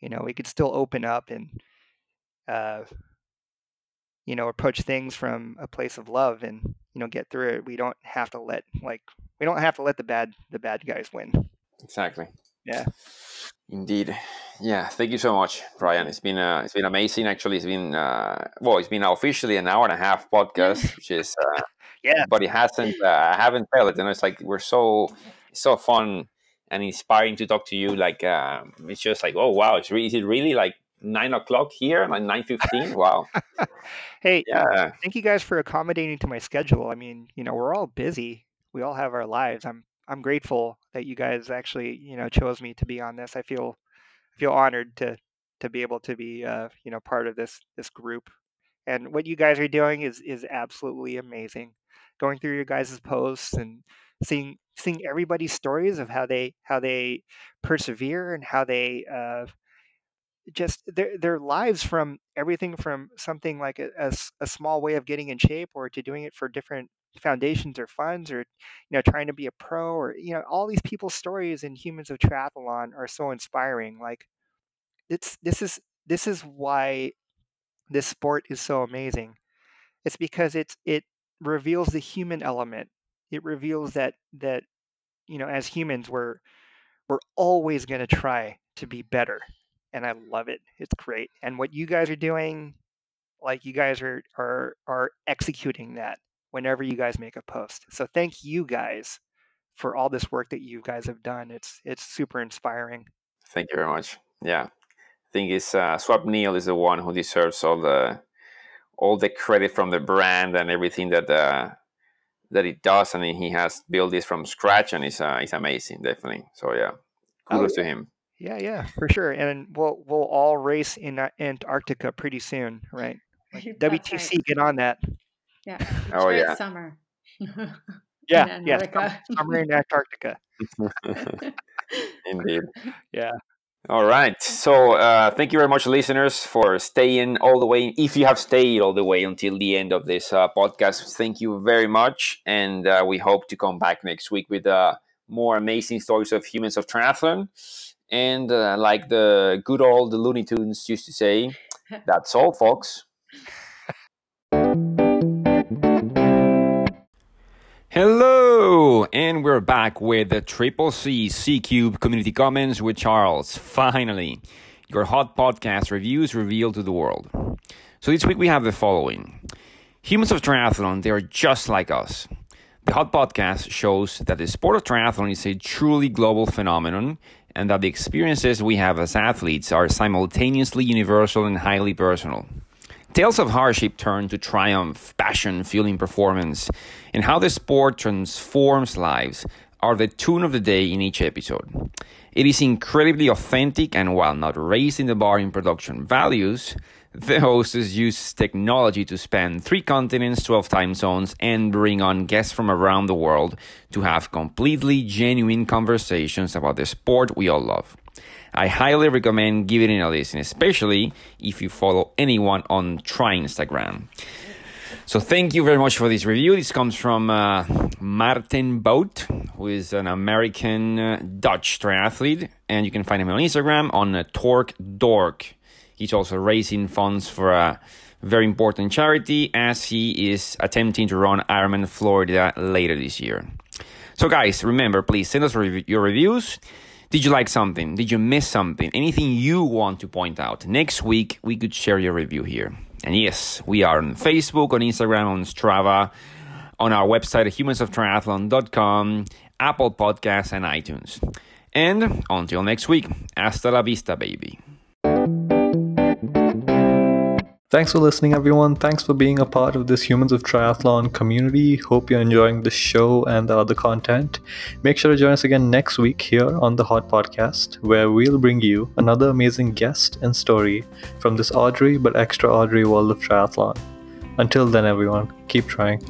you know, we could still open up and, uh, you know, approach things from a place of love and, you know, get through it. We don't have to let like we don't have to let the bad the bad guys win. Exactly. Yeah. Indeed. Yeah. Thank you so much, Brian. It's been uh, it's been amazing. Actually, it's been uh, well, it's been officially an hour and a half podcast, which is uh, Yeah. but it hasn't. Uh, I haven't felt it. You know, it's like we're so so fun and inspiring to talk to you. Like um, it's just like, oh wow, it's really, is it really like nine o'clock here, like nine fifteen? Wow. Hey, Yeah. thank you guys for accommodating to my schedule. I mean, you know, we're all busy. We all have our lives. I'm I'm grateful that you guys actually, you know, chose me to be on this. I feel I feel honored to to be able to be uh, you know, part of this this group. And what you guys are doing is is absolutely amazing. Going through your guys' posts and seeing seeing everybody's stories of how they how they persevere and how they uh, just their their lives from everything from something like a a small way of getting in shape or to doing it for different foundations or funds or you know trying to be a pro or you know all these people's stories in humans of triathlon are so inspiring like it's this is this is why this sport is so amazing. It's because it's it reveals the human element. It reveals that that you know as humans we're we're always going to try to be better and i love it. It's great. And what you guys are doing like you guys are are are executing that whenever you guys make a post so thank you guys for all this work that you guys have done it's it's super inspiring Thank you very much. Yeah. I think it's uh, Swapnil is the one who deserves all the all the credit from the brand and everything that uh, that it does. I mean, he has built this from scratch, and it's uh, it's amazing, definitely. So yeah, Oh, kudos to him. yeah yeah for sure and we'll we'll all race in antarctica pretty soon right That's wtc right. get on that Yeah. Oh, yeah. Summer. yeah in yeah summer in antarctica Indeed. yeah All right. So uh, thank you very much, listeners, for staying all the way. If you have stayed all the way until the end of this uh, podcast, thank you very much. And uh, we hope to come back next week with uh, more amazing stories of humans of triathlon. And uh, like the good old Looney Tunes used to say, that's all, folks. Hello, and we're back with the Triple C C Cube Community Comments with Charles. Finally, your hot podcast reviews revealed to the world. So this week we have the following: Humans of triathlon, they are just like us. The hot podcast shows that the sport of triathlon is a truly global phenomenon, and that the experiences we have as athletes are simultaneously universal and highly personal. Tales of hardship turn to triumph, passion fueling performance, and how the sport transforms lives are the tune of the day in each episode. It is incredibly authentic, and while not raising the bar in production values, the hosts use technology to span three continents, 12 time zones, and bring on guests from around the world to have completely genuine conversations about the sport we all love. I highly recommend giving it a listen, especially if you follow anyone on Tri Instagram. So thank you very much for this review. This comes from uh, Martin Bout, who is an American uh, Dutch triathlete, and you can find him on Instagram on uh, Torque Dork. He's also raising funds for a very important charity as he is attempting to run Ironman Florida later this year. So, guys, remember, please send us rev- your reviews. Did you like something? Did you miss something? Anything you want to point out? Next week, we could share your review here. And yes, we are on Facebook, on Instagram, on Strava, on our website, humansoftriathlon.com, Apple Podcasts, and iTunes. And until next week, hasta la vista, baby. Thanks for listening, everyone. Thanks for being a part of this Humans of Triathlon community. Hope you're enjoying the show and the other content. Make sure to join us again next week here on the Hot Podcast, where we'll bring you another amazing guest and story from this ordinary but extra extraordinary world of triathlon. Until then, everyone, keep trying.